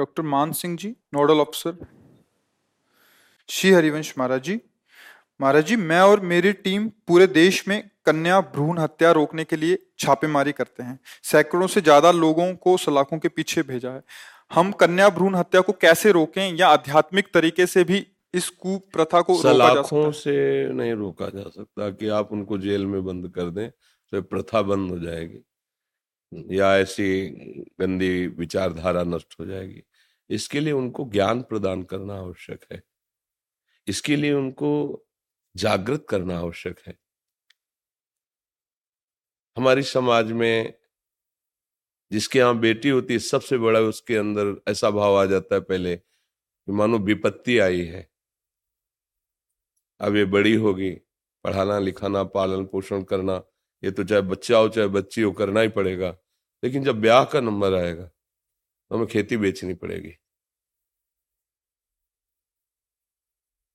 Doctor Maan Singh ji, nodal अफसर श्री हरिवंश महाराज जी। महाराज जी, मैं और मेरी टीम पूरे देश में कन्या भ्रूण हत्या रोकने के लिए छापेमारी करते हैं। सैकड़ों से ज़्यादा लोगों को सलाखों के पीछे भेजा है। हम कन्या भ्रूण हत्या को कैसे रोकें या आध्यात्मिक तरीके से भी इस कुप्रथा को सलाखों से नहीं रोका जा सकता कि आप उनको जेल में बंद कर दें तो प्रथा बंद हो जाएगी। या ऐसी गंदी विचारधारा नष्ट हो जाएगी। इसके लिए उनको ज्ञान प्रदान करना आवश्यक है। इसके लिए उनको जागृत करना आवश्यक है। हमारी समाज में जिसके यहाँ बेटी होती है, सबसे बड़ा उसके अंदर ऐसा भाव आ जाता है पहले कि मानो विपत्ति आई है। अब ये बड़ी होगी, पढ़ाना लिखाना, पालन पोषण करना, ये तो चाहे बच्चा हो, चाहे बच्ची हो, करना ही पड़ेगा। लेकिन जब ब्याह का नंबर आएगा तो हमें खेती बेचनी पड़ेगी।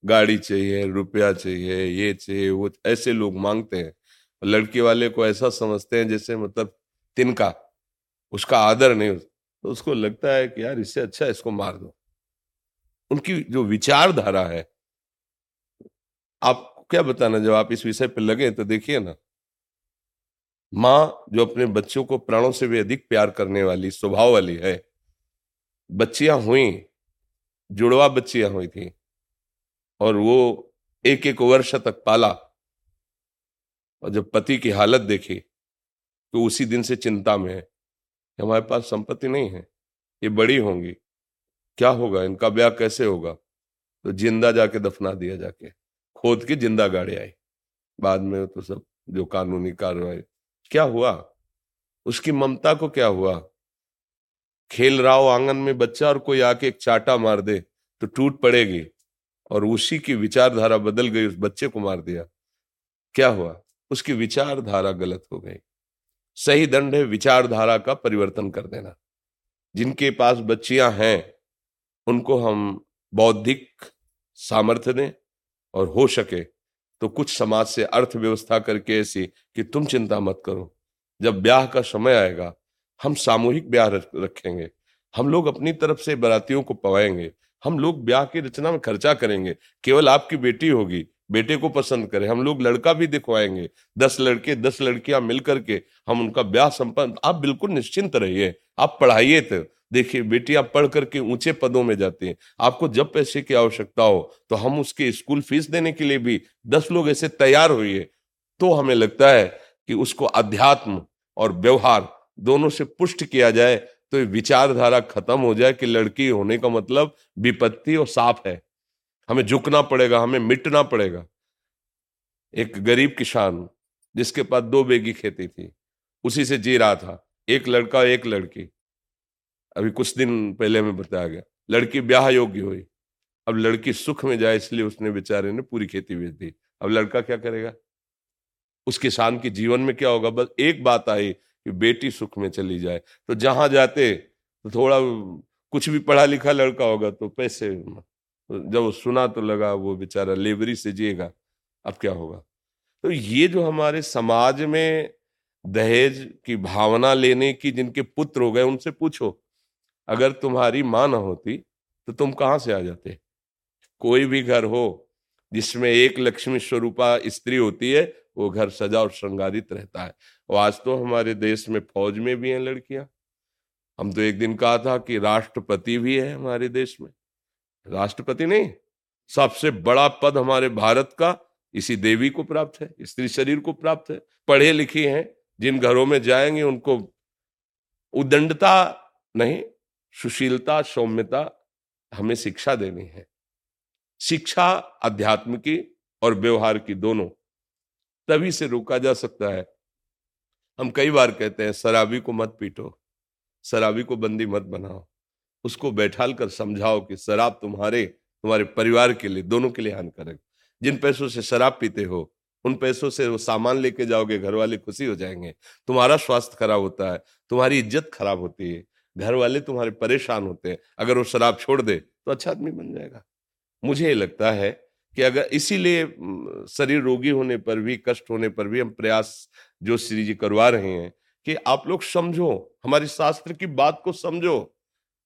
गाड़ी चाहिए, रुपया चाहिए, ये चाहिए, वो ऐसे लोग मांगते हैं। लड़की वाले को ऐसा समझते हैं जैसे मतलब तिनका, उसका आदर नहीं तो उसको लगता है कि यार इससे अच्छा इसको मार दो। उनकी जो विचारधारा है, आप क्या बताना, जब आप इस विषय पर लगे तो देखिए ना। माँ जो अपने बच्चों को प्राणों से भी अधिक प्यार करने वाली, स्वभाव वाली है, बच्चियाँ हुई, जुड़वा बच्चियाँ हुई थी और वो एक एक वर्ष तक पाला। और जब पति की हालत देखी तो उसी दिन से चिंता में है कि हमारे पास संपत्ति नहीं है, ये बड़ी होंगी। क्या होगा? इनका ब्याह कैसे होगा? तो ज़िंदा जाके दफना दिया जाके। खोद के ज़िंदा गाड़ी आई। बाद में तो सब जो कानूनी कार्रवाई। क्या हुआ? उसकी ममता को क्या हुआ? खेल रहा हो आँगन में बच्चा और कोई आके एक चाटा मार दे तो टूट पड़ेगी। और उसी की विचारधारा बदल गई, उस बच्चे को मार दिया। क्या हुआ? उसकी विचारधारा गलत हो गई। सही दंड है विचारधारा का परिवर्तन कर देना। जिनके पास बच्चियाँ हैं, उनको हम बौद्धिक सामर्थ्य दें और हो सके तो कुछ समाज से अर्थव्यवस्था करके ऐसी कि तुम चिंता मत करो। जब ब्याह का समय आएगा, हम सामूहिक ब्याह रखेंगे। हम लोग अपनी तरफ़ से बरातियों को पवाएँगे। हम लोग ब्याह की रचना में खर्चा करेंगे, केवल आपकी बेटी होगी, बेटे को पसंद करें, हम लोग लड़का भी दिखवाएँगे, दस लड़के, दस लड़कियाँ मिलकर के हम उनका ब्याह संपन्न, आप बिल्कुल निश्चिंत रहिए, आप पढ़ाइए तो देखिए बेटियाँ पढ़ करके ऊँचे पदों में जाती हैं, आपको जब पैसे की आवश्यकता हो तो हम उसके स्कूल फ़ीस देने के लिए भी दस लोग ऐसे तैयार होइए तो हमें लगता है कि उसको अध्यात्म और व्यवहार दोनों से पुष्ट किया जाए तो विचारधारा खत्म हो जाए कि लड़की होने का मतलब विपत्ति और साफ़ है। हमें झुकना पड़ेगा, हमें मिटना पड़ेगा। एक गरीब किसान जिसके पास दो बेगी खेती थी, उसी से जी रहा था, एक लड़का, एक लड़की। अभी कुछ दिन पहले हमें बताया गया, लड़की ब्याह योग्य हुई। अब लड़की सुख में जाए इसलिए उसने बेचारे ने पूरी खेती बेच दी। अब लड़का क्या करेगा? उस किसान के जीवन में क्या होगा? बस एक बात आई कि बेटी सुख में चली जाए। तो जहाँ जाते तो थोड़ा कुछ भी पढ़ा लिखा लड़का होगा तो पैसे जब सुना तो लगा वो बेचारा लेबरी से जिएगा, अब क्या होगा? तो ये जो हमारे समाज में दहेज की भावना लेने की जिनके पुत्र हो गए, उनसे पूछो, अगर तुम्हारी माँ ना होती तो तुम कहाँ से आ जाते? कोई भी घर हो, जिसमें एक लक्ष्मी स्वरूपा स्त्री होती है, वो घर सजा और श्रृंगारित रहता है। और आज तो हमारे देश में फौज में भी हैं लड़कियाँ। हम तो एक दिन कहा था कि राष्ट्रपति भी है हमारे देश में। राष्ट्रपति नहीं, सबसे बड़ा पद हमारे भारत का इसी देवी को प्राप्त है, स्त्री शरीर को प्राप्त है। पढ़े लिखे हैं, जिन घरों में जाएँगे उनको उदंडता नहीं, सुशीलता, सौम्यता हमें शिक्षा देनी है। शिक्षा अध्यात्म की और व्यवहार की दोनों, तभी से रोका जा सकता है। हम कई बार कहते हैं, शराबी को मत पीटो, शराबी को बंदी मत बनाओ। उसको बैठाल कर समझाओ कि शराब तुम्हारे तुम्हारे परिवार के लिए, दोनों के लिए हानिकारक। जिन पैसों से शराब पीते हो, उन पैसों से वो सामान लेके जाओगे घर वाले खुशी हो जाएँगे। तुम्हारा स्वास्थ्य खराब होता है, तुम्हारी इज़्ज़त खराब होती है घर वाले तुम्हारे परेशान होते हैं। अगर वो शराब छोड़ दे तो अच्छा आदमी बन जाएगा। मुझे लगता है कि अगर इसीलिए शरीर रोगी होने पर भी, कष्ट होने पर भी हम प्रयास जो श्री जी करवा रहे हैं कि आप लोग समझो, हमारी शास्त्र की बात को समझो,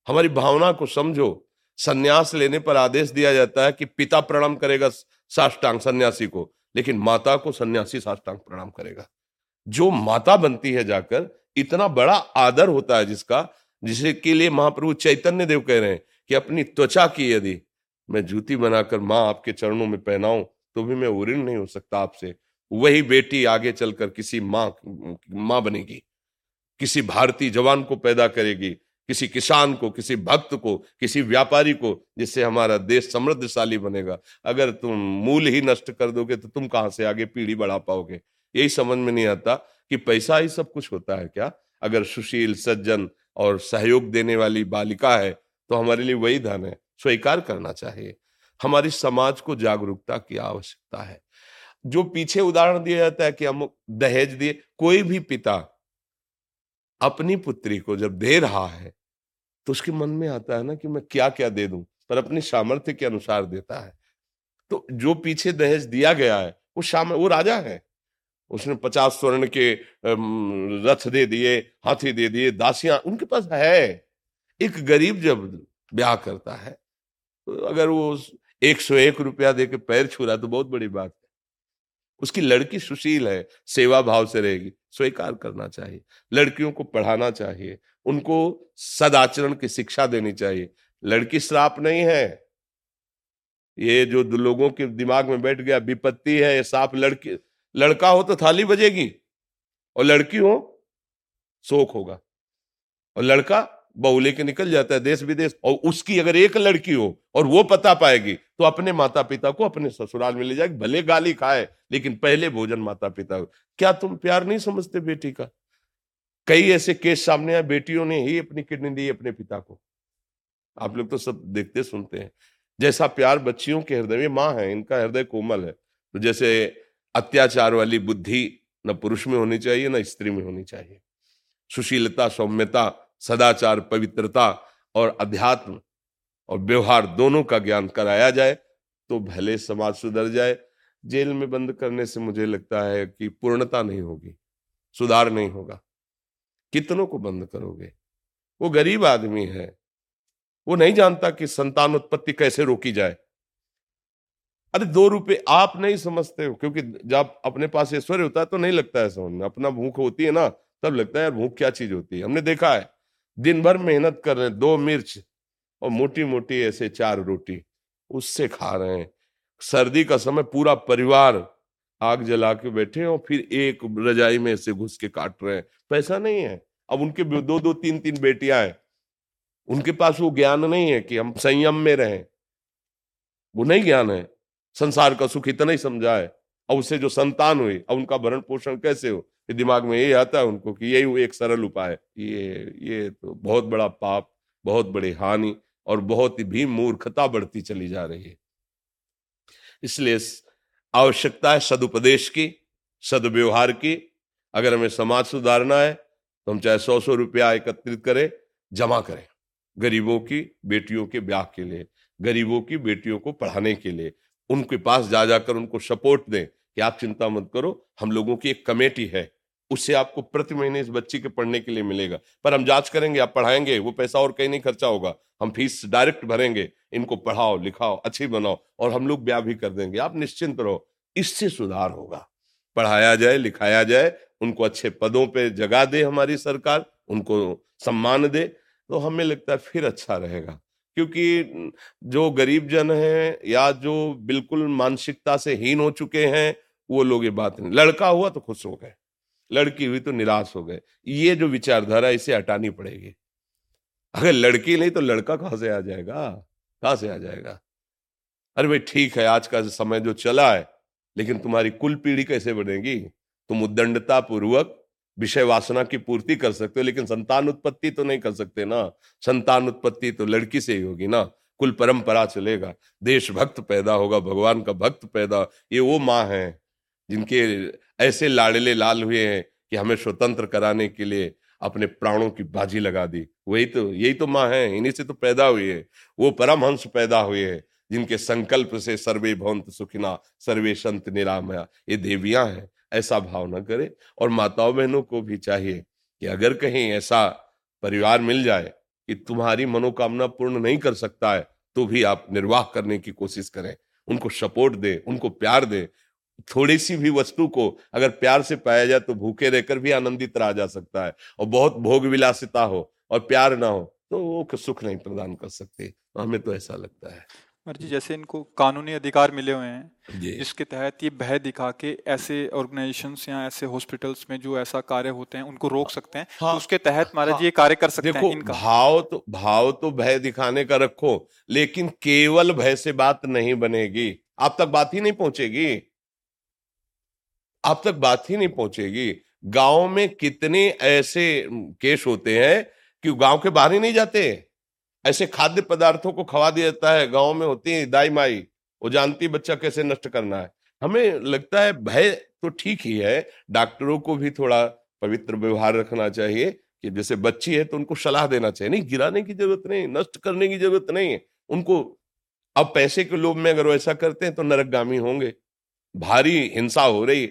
हमारी भावना को समझो। सन्यास लेने पर आदेश दिया जाता है कि पिता प्रणाम करेगा साष्टांग सन्यासी को, लेकिन माता को सन्यासी साष्टांग प्रणाम करेगा। जो माता बनती है जाकर, इतना बड़ा आदर होता है जिसका, जिसे के लिए महाप्रभु चैतन्य देव कह रहे हैं कि अपनी त्वचा की यदि मैं जूती बनाकर माँ आपके चरणों में पहनाऊं तो भी मैं उऋण नहीं हो सकता आपसे। वही बेटी आगे चलकर किसी माँ माँ बनेगी, किसी भारतीय जवान को पैदा करेगी, किसी किसान को, किसी भक्त को, किसी व्यापारी को, जिससे हमारा देश समृद्धशाली बनेगा। अगर तुम मूल ही नष्ट कर दोगे तो तुम कहाँ से आगे पीढ़ी बढ़ा पाओगे? यही समझ में नहीं आता कि पैसा ही सब कुछ होता है क्या? अगर सुशील, सज्जन और सहयोग देने वाली बालिका है तो हमारे लिए वही धन है। स्वीकार करना चाहिए। हमारी समाज को जागरूकता की आवश्यकता है। जो पीछे उदाहरण दिया जाता है कि हम दहेज दिए, कोई भी पिता अपनी पुत्री को जब दे रहा है तो उसके मन में आता है ना कि मैं क्या क्या दे दूँ, पर अपनी सामर्थ्य के अनुसार देता है। तो जो पीछे दहेज दिया गया है, वो शाम, वो राजा है। उसने पचास स्वर्ण के रथ दे दिए, हाथी दे दिए, दासियाँ उनके पास है। एक गरीब जब ब्याह करता है तो अगर वो एक सौ एक रुपया दे के पैर छू रहा तो बहुत बड़ी बात। उसकी लड़की सुशील है, सेवा भाव से रहेगी, स्वीकार करना चाहिए। लड़कियों को पढ़ाना चाहिए, उनको सदाचरण की शिक्षा देनी चाहिए। लड़की श्राप नहीं है। ये जो लोगों के दिमाग में बैठ गया, विपत्ति है, ये साफ़ लड़की, लड़का हो तो थाली बजेगी। और लड़की हो, शोक होगा। और लड़का बहू लेके निकल जाता है देश विदेश, और उसकी अगर एक लड़की हो और वो पता पाएगी तो अपने माता पिता को अपने ससुराल में ले जाएगी, भले गाली खाए, लेकिन पहले भोजन माता पिता क्या तुम प्यार नहीं समझते बेटी का? कई ऐसे केस सामने आए, बेटियों ने ही अपनी किडनी दी अपने पिता को। आप लोग तो सब देखते सुनते हैं। जैसा प्यार बच्चियों के हृदय में माँ है, इनका हृदय कोमल है। तो जैसे अत्याचार वाली बुद्धि न पुरुष में होनी चाहिए, न स्त्री में होनी चाहिए। सुशीलता, सौम्यता सदाचार, पवित्रता और अध्यात्म और व्यवहार दोनों का ज्ञान कराया जाए तो भले समाज सुधर जाए। जेल में बंद करने से मुझे लगता है कि पूर्णता नहीं होगी, सुधार नहीं होगा। कितनों को बंद करोगे? वो गरीब आदमी है। वो नहीं जानता कि संतान उत्पत्ति कैसे रोकी जाए। अरे, दो रुपए आप नहीं समझते हो, क्योंकि जब अपने पास ऐश्वर्य होता है तो नहीं लगता है समझ में। अपना भूख होती है ना, तब लगता है यार भूख क्या चीज़ होती है। हमने देखा है दिन भर मेहनत कर रहे हैं, दो मिर्च और मोटी मोटी ऐसे चार रोटी, उससे खा रहे हैं। सर्दी का समय पूरा परिवार आग जला के बैठे और फिर एक रजाई में ऐसे घुस के काट रहे हैं। पैसा नहीं है। अब उनके दो दो, तीन तीन बेटियाँ हैं। उनके पास वो ज्ञान नहीं है कि हम संयम में रहें। वो नहीं ज्ञान है। संसार का सुख इतना ही समझा है और उससे जो संतान हुई, अब उनका भरण पोषण कैसे हो? दिमाग में यही आता है उनको कि यही एक सरल उपाय ये ये तो बहुत बड़ा पाप, बहुत बड़ी हानि और बहुत ही भी मूर्खता बढ़ती चली जा रही है। इसलिए आवश्यकता है सदुपदेश की, सदव्यवहार की। अगर हमें समाज सुधारना है तो हम चाहे सौ सौ रुपया एकत्रित करें, जमा करें। गरीबों की, बेटियों के ब्याह के लिए, गरीबों की, बेटियों को पढ़ाने के लिए। उनके पास जा जाकर उनको सपोर्ट दें कि आप चिंता मत करो, हम लोगों की एक कमेटी है। उससे आपको प्रति महीने इस बच्ची के पढ़ने के लिए मिलेगा। पर हम जाँच करेंगे, आप पढ़ाएँगे, वो पैसा और कहीं नहीं खर्चा होगा। हम फ़ीस डायरेक्ट भरेंगे, इनको पढ़ाओ, लिखाओ, अच्छी बनाओ और हम लोग ब्याह भी कर देंगे। आप निश्चिंत रहो, इससे सुधार होगा। पढ़ाया जाए, लिखाया जाए, उनको अच्छे पदों पे जगा दे हमारी सरकार, उनको सम्मान दे तो हमें लगता है फिर अच्छा रहेगा। क्योंकि जो गरीब जन है या जो बिल्कुल मानसिकता से हीन हो चुके हैं, वो लोग ये बात नहीं। लड़का हुआ तो खुश हो गए। लड़की हुई तो निराश हो गए। ये जो विचारधारा, इसे हटानी पड़ेगी। अगर लड़की नहीं तो लड़का कहाँ से आ जाएगा? कहाँ से आ जाएगा? अरे भाई, ठीक है, आज का समय जो चला है, लेकिन तुम्हारी कुल पीढ़ी कैसे बनेगी? तुम उद्दंडता पूर्वक विषय वासना की पूर्ति कर सकते हो, लेकिन संतान उत्पत्ति तो नहीं कर सकते ना। संतान उत्पत्ति तो लड़की से ही होगी ना। कुल परंपरा चलेगा। देशभक्त पैदा होगा, भगवान का भक्त पैदा। ये वो माँ है जिनके ऐसे लाड़ले लाल हुए हैं कि हमें स्वतंत्र कराने के लिए अपने प्राणों की बाजी लगा दी। वही तो यही तो माँ है, इन्हीं से तो पैदा हुई है। वो परमहंस पैदा हुए हैं, जिनके संकल्प से सर्वे भवंत सुखिना, सर्वे संत निरामया, ये देवियाँ हैं। ऐसा भाव न करे। और माताओं बहनों को भी चाहिए कि अगर कहीं ऐसा परिवार मिल जाए कि तुम्हारी मनोकामना पूर्ण नहीं कर सकता है तो भी आप निर्वाह करने की कोशिश करें। उनको सपोर्ट दे, उनको प्यार दे थोड़ी सी भी वस्तु को अगर प्यार से पाया जाए तो भूखे रहकर भी आनंदित रहा जा सकता है और बहुत भोग विलासिता हो और प्यार ना हो तो वो सुख नहीं प्रदान कर सकते। हमें तो ऐसा लगता है। जी जैसे इनको कानूनी अधिकार मिले हुए हैं जिसके तहत ये भय दिखा के ऐसे ऑर्गेनाइजेशन या ऐसे हॉस्पिटल्स में जो ऐसा कार्य होते हैं उनको रोक सकते हैं तो हाँ, तो उसके तहत महाराज हाँ, ये कार्य कर सकते हैं इनका। भाव तो भाव तो भय दिखाने का रखो लेकिन केवल भय से बात नहीं बनेगी। आप तक बात ही नहीं पहुंचेगी। आप तक बात ही नहीं पहुंचेगी। गाँव में कितने ऐसे केस होते हैं कि गाँव के बाहर ही नहीं जाते? ऐसे खाद्य पदार्थों को खवा दिया जाता है, गाँव में होती है दाई माई। वो जानती बच्चा कैसे नष्ट करना है। हमें लगता है भय तो ठीक ही है, डॉक्टरों को भी थोड़ा पवित्र व्यवहार रखना चाहिए कि जैसे बच्ची है तो उनको सलाह देना चाहिए। नहीं, गिराने की ज़रूरत नहीं, नष्ट करने की ज़रूरत नहीं है। उनको, अब पैसे के लोभ में अगर वैसा करते हैं तो नरकगामी होंगे। भारी हिंसा हो रही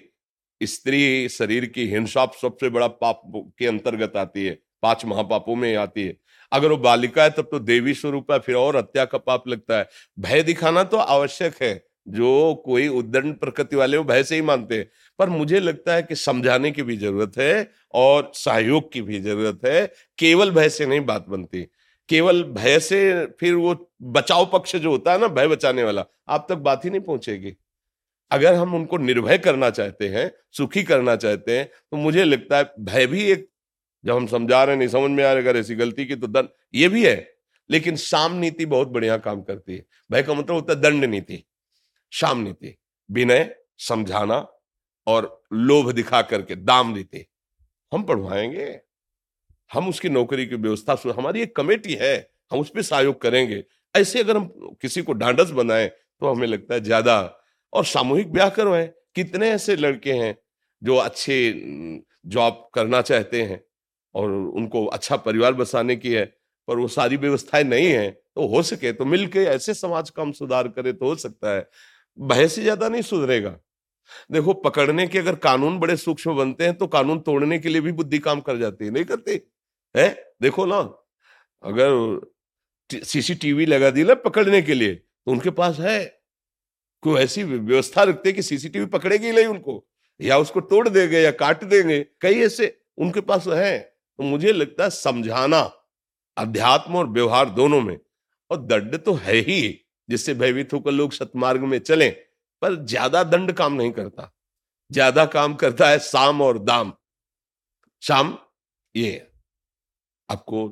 स्त्री शरीर की हिंसा सबसे बड़ा पाप के अंतर्गत आती है, पाँच महापापों में आती है। अगर वो बालिका है, तब तो देवी स्वरूप है, फिर और हत्या का पाप लगता है। भय दिखाना तो आवश्यक है, जो कोई उद्दंड प्रकृति वाले वो भय से ही मानते हैं। पर मुझे लगता है कि समझाने की भी ज़रूरत है और सहयोग की भी ज़रूरत है, केवल भय से नहीं बात बनती। केवल भय से फिर वो बचाव पक्ष जो होता है ना, भय बचाने वाला, आप तक बात ही नहीं पहुंचेगी। अगर हम उनको निर्भय करना चाहते हैं, सुखी करना चाहते हैं तो मुझे लगता है भय भी एक, जब हम समझा रहे नहीं समझ में आ रहे अगर ऐसी गलती की तो दंड, ये भी है। लेकिन शाम नीति बहुत बढ़िया काम करती है। भय का मतलब होता है दंड नीति। शाम नीति, विनय, समझाना और लोभ दिखा करके, दाम नीति हम पढ़वाएँगे। हम उसकी नौकरी की व्यवस्था हमारी एक कमेटी है, हम उस पर सहयोग करेंगे। ऐसे अगर हम किसी को ढांढस बनाए तो हमें लगता है ज़्यादा और सामूहिक ब्याह करवाए कितने ऐसे लड़के हैं जो अच्छे जॉब करना चाहते हैं और उनको अच्छा परिवार बसाने की है, पर वो सारी व्यवस्थाएँ नहीं है तो हो सके तो मिलके ऐसे समाज का हम सुधार करें तो हो सकता है। भय से ज़्यादा नहीं सुधरेगा। देखो, पकड़ने के अगर कानून बड़े सूक्ष्म बनते हैं तो कानून तोड़ने के लिए भी बुद्धि काम कर जाती है, नहीं करती? है? देखो ना, अगर सीसीटीवी लगा दी ना पकड़ने के लिए तो उनके पास है। कोई ऐसी व्यवस्था रखते कि सीसीटीवी पकड़ेगी नहीं उनको, या उसको तोड़ देंगे या काट देंगे। कई ऐसे उनके पास है। तो मुझे लगता है समझाना, अध्यात्म और व्यवहार दोनों में, और दंड तो है ही, जिससे भयभीत होकर लोग सतमार्ग में चले, पर ज़्यादा दंड काम नहीं करता। ज़्यादा काम करता है साम और दाम। शाम ये आपको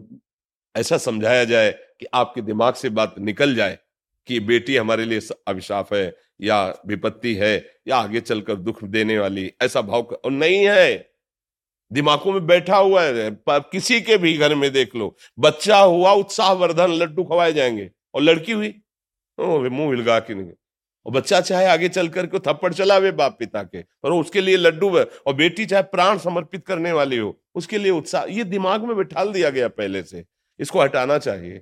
ऐसा समझाया जाए कि आपके दिमाग से बात निकल जाए कि बेटी हमारे लिए अभिशाप है या विपत्ति है या आगे चलकर दुख देने वाली, ऐसा भाव और नहीं है। दिमागों में बैठा हुआ है किसी के भी घर में देख लो, बच्चा हुआ उत्साहवर्धन, लड्डू खवाए जाएँगे, और लड़की हुई मुँह हिलगा के नहीं। और बच्चा चाहे आगे चल करके थप्पड़ चलावे बाप पिता के, पर उसके लिए लड्डू और बेटी चाहे प्राण समर्पित करने वाली हो, उसके लिए उत्साह, ये दिमाग में बिठाल दिया गया पहले से, इसको हटाना चाहिए।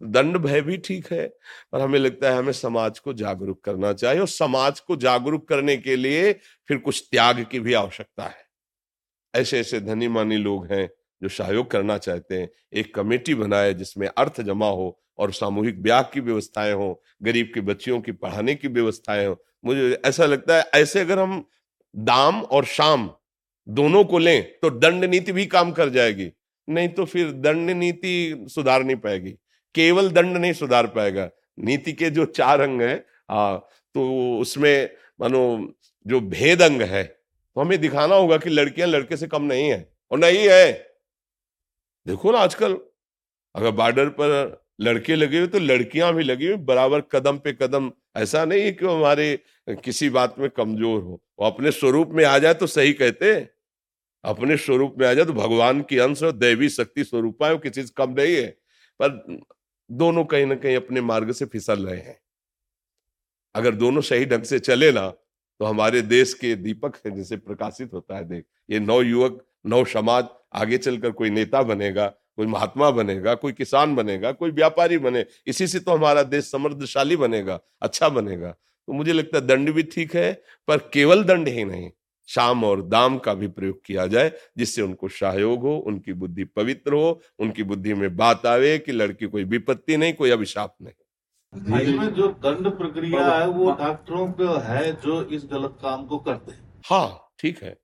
दंड भय भी ठीक है, पर हमें लगता है हमें समाज को जागरूक करना चाहिए और समाज को जागरूक करने के लिए फिर कुछ त्याग की भी आवश्यकता है। ऐसे ऐसे धनी मानी लोग हैं जो सहयोग करना चाहते हैं, एक कमेटी बनाए जिसमें अर्थ जमा हो और सामूहिक ब्याह की व्यवस्थाएँ हो, गरीब के बच्चियों की पढ़ाने की व्यवस्थाएँ हो। मुझे ऐसा लगता है, ऐसे अगर हम दाम और शाम दोनों को लें तो दंड नीति भी काम कर जाएगी, नहीं तो फिर दंड नीति सुधार नहीं पाएगी केवल दंड नहीं सुधार पाएगा। नीति के जो चार अंग हैं आ, तो उसमें मानो जो भेद अंग है तो हमें दिखाना होगा कि लड़कियाँ लड़के से कम नहीं है और नहीं है। देखो ना आजकल अगर बॉर्डर पर लड़के लगे हुए तो लड़कियाँ भी लगी हुई बराबर कदम पे कदम। ऐसा नहीं है कि हमारे किसी बात में कमज़ोर हो। वो अपने स्वरूप में आ जाए तो सही कहते अपने स्वरूप में आ जाए तो भगवान की अंश और दैवी शक्ति स्वरूप है वो किसी से कम नहीं है। पर दोनों कहीं ना कहीं अपने मार्ग से फिसल रहे हैं। अगर दोनों सही ढंग से चले ना तो हमारे देश के दीपक है जिसे प्रकाशित होता है, देख। ये नौ युवक, नौ समाज, आगे चलकर कोई नेता बनेगा, कोई महात्मा बनेगा, कोई किसान बनेगा, कोई व्यापारी बने, इसी से तो हमारा देश समृद्धशाली बनेगा अच्छा बनेगा। तो मुझे लगता है दंड भी ठीक है, पर केवल दंड ही नहीं। शाम और दाम का भी प्रयोग किया जाए जिससे उनको सहयोग हो उनकी बुद्धि पवित्र हो उनकी बुद्धि में बात आवे कि लड़की कोई विपत्ति नहीं कोई अभिशाप नहीं। इसमें जो दंड प्रक्रिया है वो डॉक्टरों पे है जो इस गलत काम को करते हैं। हाँ ठीक है।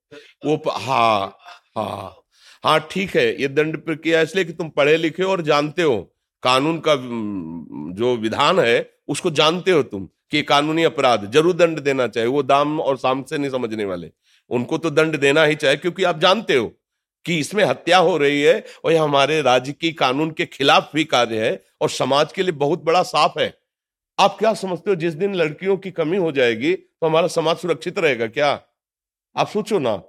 वो हाँ हाँ हाँ ठीक है ये दंड प्रक्रिया इसलिए कि तुम पढ़े लिखे हो और जानते हो कानून का जो विधान है उसको जानते हो तुम कि कानूनी अपराध ज़रूर दंड देना चाहिए वो दाम और साम से नहीं समझने वाले। उनको तो दंड देना ही चाहिए, क्योंकि आप जानते हो कि इसमें हत्या हो रही है और यह हमारे राज्य की कानून के खिलाफ भी कार्य है और समाज के लिए बहुत बड़ा साफ़ है। आप क्या समझते हो, जिस दिन लड़कियों की कमी हो जाएगी तो हमारा समाज सुरक्षित रहेगा क्या? आप सोचो ना,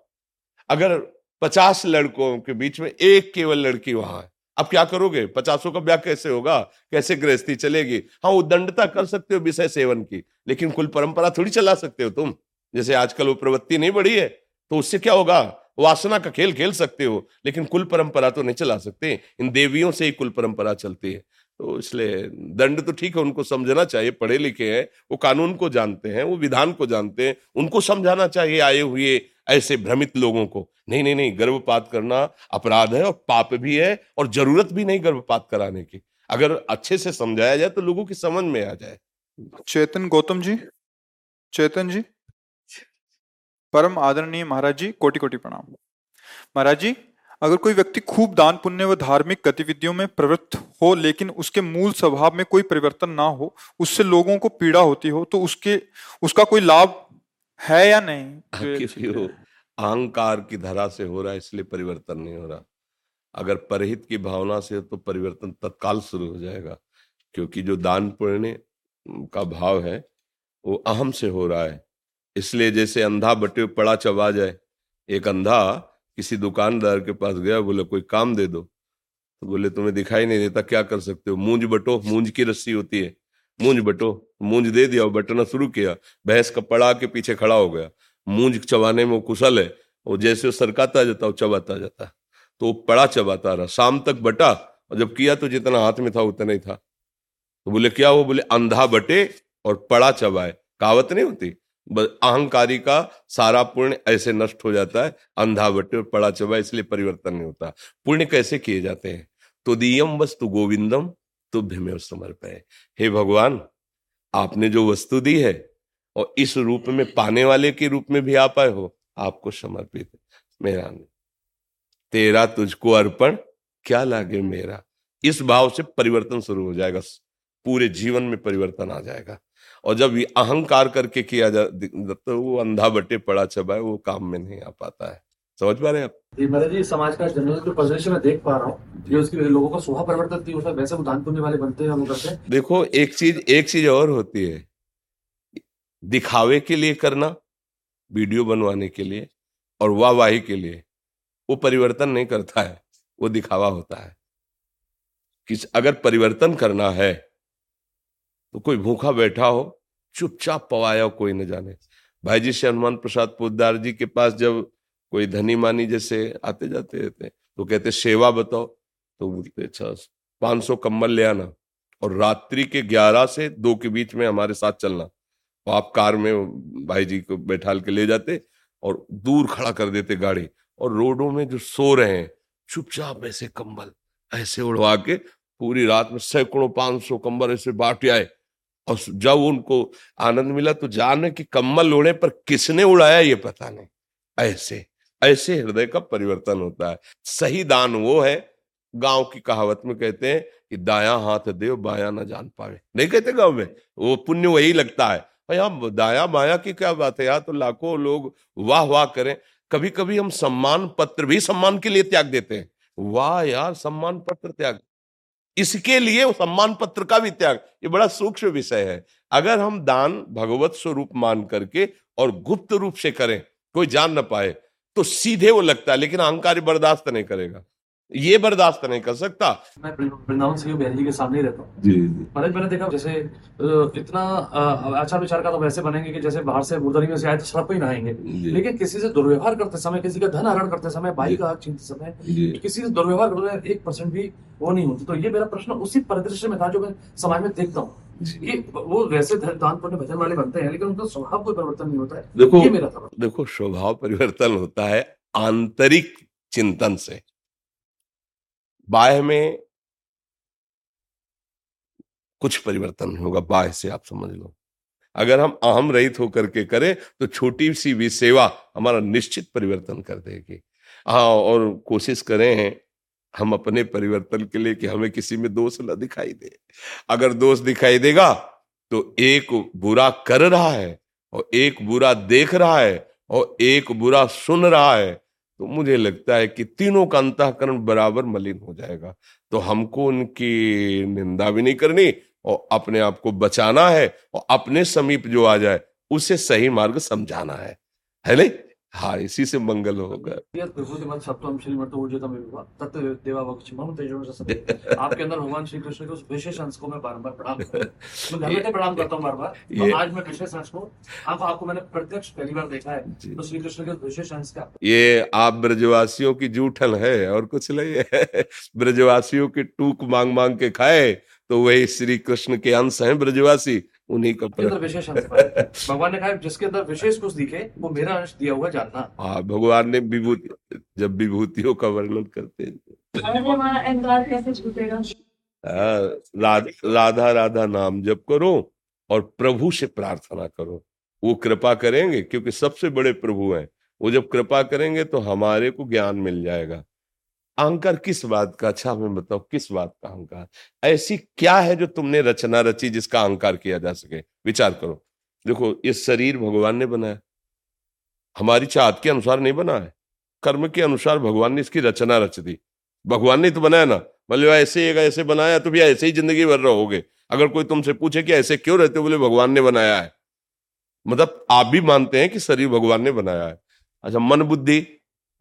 अगर पचास लड़कों के बीच में एक केवल लड़की वहाँ है अब क्या करोगे? पचासों का ब्याह कैसे होगा? कैसे गृहस्थी चलेगी? हाँ वो दंडता कर सकते हो विषय सेवन की, लेकिन कुल परंपरा थोड़ी चला सकते हो तुम। जैसे आजकल वो प्रवृत्ति नहीं बढ़ी है तो उससे क्या होगा? वासना का खेल खेल सकते हो, लेकिन कुल परंपरा तो नहीं चला सकते। इन देवियों से ही कुल परंपरा चलती है। तो इसलिए दंड तो ठीक है, उनको समझना चाहिए, पढ़े लिखे हैं, वो कानून को जानते हैं, वो विधान को जानते हैं, उनको समझाना चाहिए आए हुए ऐसे भ्रमित लोगों को। नहीं नहीं नहीं, गर्भपात करना अपराध है और पाप भी है और ज़रूरत भी नहीं गर्भपात कराने की। अगर अच्छे से समझाया जाए तो लोगों की समझ में आ जाए। चेतन गौतम जी? चेतन जी? परम आदरणीय महाराज जी कोटि कोटि प्रणाम। महाराज जी अगर कोई व्यक्ति खूब दान पुण्य व धार्मिक गतिविधियों में प्रवृत्त हो लेकिन उसके मूल स्वभाव में कोई परिवर्तन ना हो उससे लोगों को पीड़ा होती हो तो उसके उसका कोई लाभ है या नहीं। अहंकार की धरा से हो रहा है इसलिए परिवर्तन नहीं हो रहा। अगर परहित की भावना से तो परिवर्तन तत्काल शुरू हो जाएगा क्योंकि जो दान पुण्य का भाव है वो अहम से हो रहा है। इसलिए जैसे अंधा बटे पड़ा चबा जाए, एक अंधा किसी दुकानदार के पास गया, बोले, कोई काम दे दो। तो बोले, तुम्हें दिखाई नहीं देता, क्या कर सकते हो? मूंज बटो, मूंज की रस्सी होती है। मूंज बटो, मूंज दे दिया और बटना शुरू किया, भैंस का पड़ा के पीछे खड़ा हो गया। मूंज चबाने में वो कुशल है, वो जैसे वो सरकाता जाता, वो चबाता जाता। तो वो पड़ा चबाता रहा। शाम तक बटा, और जब किया तो जितना हाथ में था, उतना ही था। तो बोले, क्या वो बोले, अंधा बटे और पड़ा चबाए। कहावत नहीं होती? अहंकारी का सारा पुण्य ऐसे नष्ट हो जाता है अंधा बटे पड़ा चबाए इसलिए परिवर्तन नहीं होता। पुण्य कैसे किए जाते हैं? तो दियम वस्तु गोविंदम तुभ्यमेव समर्पय। हे भगवान, आपने जो वस्तु दी है, और इस रूप में, पाने वाले के रूप में भी आप आए हो, आपको समर्पित है। मेरा तेरा तुझको अर्पण, क्या लागे मेरा? इस भाव से परिवर्तन शुरू हो जाएगा, पूरे जीवन में परिवर्तन आ जाएगा। और जब ये अहंकार करके किया जा तो वो अंधा बटे पड़ा चबा है वो काम में नहीं आ पाता है। समझ पा रहे हैं आप? जी महाराज जी समाज का जनरल जो पोजिशन मैं देख पा रहा हूँ ये उसके लोगों का स्वभाव परिवर्तन नहीं होता वैसे वो दान पुण्य वाले बनते हैं हम करते हैं। देखो एक चीज़ एक चीज़ और होती है दिखावे के लिए करना वीडियो बनवाने के लिए और वाहवाही के लिए वो परिवर्तन नहीं करता है वो दिखावा होता है। कि अगर परिवर्तन करना है तो कोई भूखा बैठा हो, चुपचाप पवाया हो, कोई न जाने। भाई जी से हनुमान प्रसाद पोदार जी के पास जब कोई धनी मानी जैसे आते जाते रहते तो कहते सेवा बताओ। तो बोलते अच्छा पाँच सौ कम्बल ले आना और रात्रि के ग्यारह से दो के बीच में हमारे साथ चलना। तो आप कार में भाई जी को बैठाल के ले जाते और दूर खड़ा कर देते गाड़ी और रोडों में जो सो रहे हैं, चुपचाप ऐसे कंबल ऐसे उड़वा के पूरी रात में सैकड़ों पाँच सौ कंबल ऐसे बांट आए। और जब उनको आनंद मिला तो जाने कि कम्बल उड़े पर किसने उड़ाया ये पता नहीं। ऐसे ऐसे हृदय का परिवर्तन होता है। सही दान वो है, गाँव की कहावत में कहते हैं कि दाया हाथ दे बाया ना जान पावे। नहीं कहते गाँव में? वो पुण्य वही लगता है। यहाँ दाया बाया की क्या बात है यार तो लाखों लोग वाह वाह करें। कभी कभी हम सम्मान पत्र भी सम्मान के लिए त्याग देते हैं। वाह यार, सम्मान पत्र त्याग। इसके लिए सम्मान पत्र का भी त्याग। ये बड़ा सूक्ष्म विषय है। अगर हम दान भगवत स्वरूप मान करके और गुप्त रूप से करें, कोई जान ना पाए तो सीधे वो लगता है, लेकिन अहंकार बर्दाश्त नहीं करेगा। ये बर्दाश्त नहीं कर सकता। मैं वृंदावन से बहन जी के सामने ही रहता हूँ। जी जी। महाराज मैंने देखा जैसे इतना आचार विचार का तो वैसे बनेंगे कि जैसे बाहर से मुर्दरी में से आए तो सड़क ही नहाएँगे। लेकिन किसी से दुर्व्यवहार करते समय किसी का धन हरण करते समय भाई का चिंतित समय किसी से दुर्व्यवहार करते एक परसेंट भी वो नहीं होती। तो ये मेरा प्रश्न उसी परिदृश्य में था जो मैं समाज में देखता हूँ। कि वो वैसे दान पुण्य भजन वाले बनते हैं लेकिन उनका स्वभाव कोई परिवर्तन नहीं होता है। देखो ये मेरा देखो स्वभाव परिवर्तन होता है आंतरिक चिंतन से। बाह्य में कुछ परिवर्तन नहीं होगा, बाह्य से आप समझ लो। अगर हम अहम रहित होकर के करें तो छोटी सी भी सेवा हमारा निश्चित परिवर्तन कर देगी। हाँ और कोशिश करें हम अपने परिवर्तन के लिए कि हमें किसी में दोष न दिखाई दे। अगर दोष दिखाई देगा तो एक बुरा कर रहा है, और एक बुरा देख रहा है, और एक बुरा सुन रहा है तो मुझे लगता है कि तीनों का अंतकरण बराबर मलिन हो जाएगा। तो हमको उनकी निंदा भी नहीं करनी और अपने आप को बचाना है और अपने समीप जो आ जाए, उसे सही मार्ग समझाना है। है नहीं? हाँ इसी से मंगल होगा। आपके अंदर भगवान श्री कृष्ण के उस विशेष अंश को मैं बार बार प्रणाम मैं प्रणाम करता हूँ बार बार तो आज मैं विशेष अंश को आप आपको मैंने प्रत्यक्ष पहली बार देखा है तो श्री कृष्ण के विशेष अंश का। ये आप ब्रजवासियों की जूठन है और कुछ नहीं है। ब्रजवासियों की टूक मांग मांग के खाए तो वही श्री कृष्ण के अंश हैं ब्रजवासी। उन्हीं का अंदर विशेष अंश भगवान ने कहा जिसके अंदर विशेष कुछ दिखे वो मेरा अंश दिया हुआ जानना। हाँ भगवान ने विभूति जब विभूतियों का वर्णन करते हाँ, राधा राधा नाम जप करो और प्रभु से प्रार्थना करो। वो कृपा करेंगे क्योंकि सबसे बड़े प्रभु हैं। वो जब कृपा करेंगे तो हमारे को ज्ञान मिल जाएगा। अहंकार किस बात का? अच्छा हमें बताओ किस बात का अहंकार? ऐसी क्या है जो तुमने रचना रची जिसका अहंकार किया जा सके? विचार करो। देखो, ये शरीर भगवान ने बनाया। हमारी चाहत के अनुसार नहीं बना है। कर्म के अनुसार भगवान ने इसकी रचना रच दी। भगवान ने तो बनाया ना। बोले ऐसे एक ऐसे बनाया तो भैया ऐसे ही ज़िंदगी भर रहोगे। अगर कोई तुमसे पूछे कि ऐसे क्यों रहते हो, बोले, भगवान ने बनाया है। मतलब आप भी मानते हैं कि शरीर भगवान ने बनाया है। अच्छा मन बुद्धि,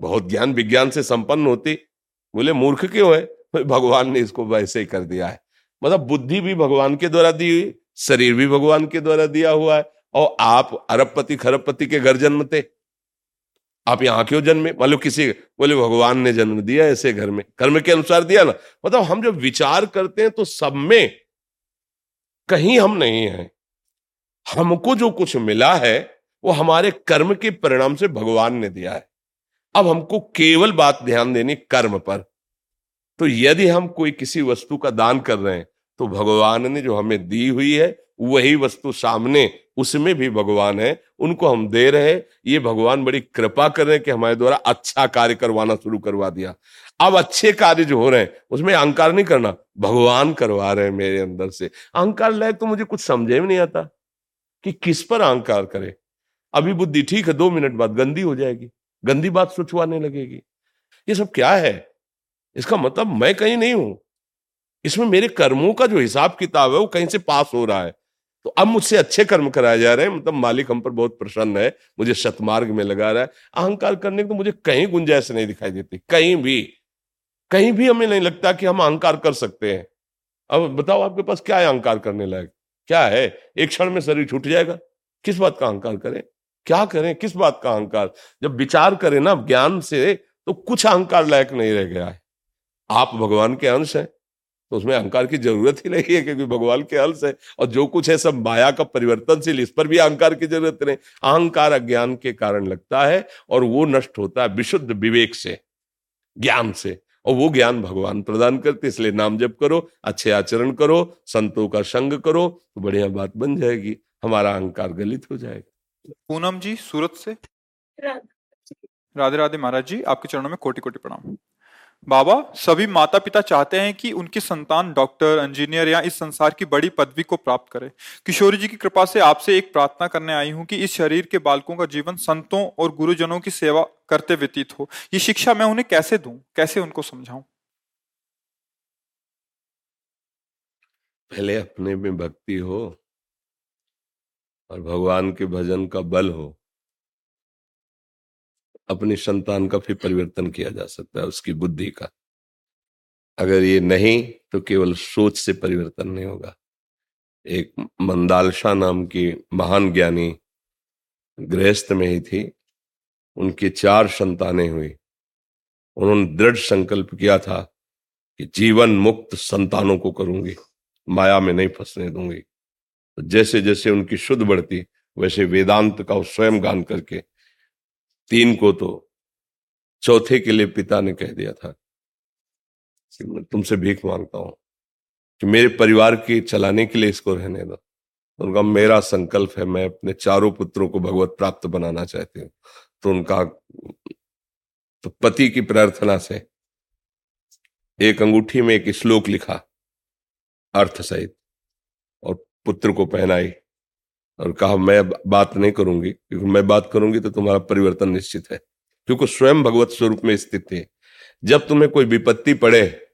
बहुत ज्ञान, विज्ञान से संपन्न होती बोले, मूर्ख क्यों है? भगवान ने इसको वैसे ही कर दिया है। मतलब बुद्धि भी भगवान के द्वारा दी हुई, शरीर भी भगवान के द्वारा दिया हुआ है, और आप अरबपति, खरबपति के घर जन्मते। आप यहाँ क्यों जन्मे? मान लो किसी, बोले, भगवान ने जन्म दिया ऐसे घर में। कर्म के अनुसार दिया ना। मतलब हम जब विचार करते हैं तो सब में कहीं हम नहीं हैं। हमको जो कुछ मिला है, वो हमारे कर्म के परिणाम से भगवान ने दिया है। अब हमको केवल बात ध्यान देनी कर्म पर। तो यदि हम कोई किसी वस्तु का दान कर रहे हैं तो भगवान ने जो हमें दी हुई है, वही वस्तु सामने, उसमें भी भगवान है, उनको हम दे रहे हैं। ये भगवान बड़ी कृपा कर रहे हैं कि हमारे द्वारा अच्छा कार्य करवाना शुरू करवा दिया। अब अच्छे कार्य जो हो रहे हैं, उसमें अहंकार नहीं करना। भगवान करवा रहे हैं मेरे अंदर से। अहंकार लायक तो मुझे कुछ समझे में नहीं आता कि किस पर अहंकार करे। अभी बुद्धि ठीक है, दो मिनट बाद गंदी हो जाएगी। गंदी बात सोचवाने लगेगी। ये सब क्या है? इसका मतलब मैं कहीं नहीं हूँ। इसमें मेरे कर्मों का जो हिसाब किताब है, वो कहीं से पास हो रहा है। तो अब मुझसे अच्छे कर्म कराए जा रहे हैं। मतलब मालिक हम पर बहुत प्रसन्न है, मुझे सतमार्ग में लगा रहा है। अहंकार करने की तो मुझे कहीं गुंजाइश नहीं दिखाई देती, कहीं भी। कहीं भी हमें नहीं लगता कि हम अहंकार कर सकते हैं। अब बताओ आपके पास क्या है अहंकार करने लायक? क्या है? एक क्षण में शरीर छूट जाएगा। किस बात का अहंकार करें? क्या करें? किस बात का अहंकार? जब विचार करें ना ज्ञान से तो कुछ अहंकार लायक नहीं रह गया है। आप भगवान के अंश हैं तो उसमें अहंकार की ज़रूरत ही नहीं है, क्योंकि भगवान के अंश है। और जो कुछ है सब माया का परिवर्तनशील, इस पर भी अहंकार की ज़रूरत नहीं। अहंकार अज्ञान के कारण लगता है, और वो नष्ट होता है विशुद्ध विवेक से, ज्ञान से। और वो ज्ञान भगवान प्रदान करते इसलिए नाम जप करो, अच्छे आचरण करो, संतों का संग करो तो बढ़िया बात बन जाएगी, हमारा अहंकार गलित हो जाएगा। पूनम जी, सूरत से। राधे राधे महाराज जी, आपके चरणों में कोटि कोटि प्रणाम। बाबा, सभी माता पिता चाहते हैं कि उनकी संतान डॉक्टर, इंजीनियर या इस संसार की बड़ी पदवी को प्राप्त करे। किशोरी जी की कृपा से आपसे एक प्रार्थना करने आई हूँ कि इस शरीर के बालकों का जीवन संतों और गुरुजनों की सेवा करते व्यतीत हो। ये शिक्षा मैं उन्हें कैसे दूँ? कैसे उनको समझाऊं? पहले अपने में भक्ति हो और भगवान के भजन का बल हो, अपनी संतान का फिर परिवर्तन किया जा सकता है उसकी बुद्धि का। अगर ये नहीं तो केवल सोच से परिवर्तन नहीं होगा। एक मंदालशा नाम की महान ज्ञानी गृहस्थ में ही थी, उनकी चार संतानें हुई। उन्होंने दृढ़ संकल्प किया था कि जीवन मुक्त संतानों को करूँगी, माया में नहीं फंसने दूँगी। जैसे जैसे उनकी शुद्ध बढ़ती, वैसे वेदांत का स्वयं गान करके तीन को तो चौथे के लिए पिता ने कह दिया था कि मैं तुमसे भीख माँगता हूँ कि मेरे परिवार के चलाने के लिए इसको रहने दो। तो उनका मेरा संकल्प है, मैं अपने चारों पुत्रों को भगवत प्राप्त बनाना चाहती हूँ। तो उनका तो पति की प्रार्थना से एक अंगूठी में एक श्लोक लिखा, अर्थ सहित। पुत्र को पहनाई और कहा, मैं बात नहीं करूँगी, क्योंकि मैं बात करूँगी तो तुम्हारा परिवर्तन निश्चित है। क्योंकि स्वयं भगवत स्वरूप में स्थित है। जब तुम्हें कोई विपत्ति पड़े,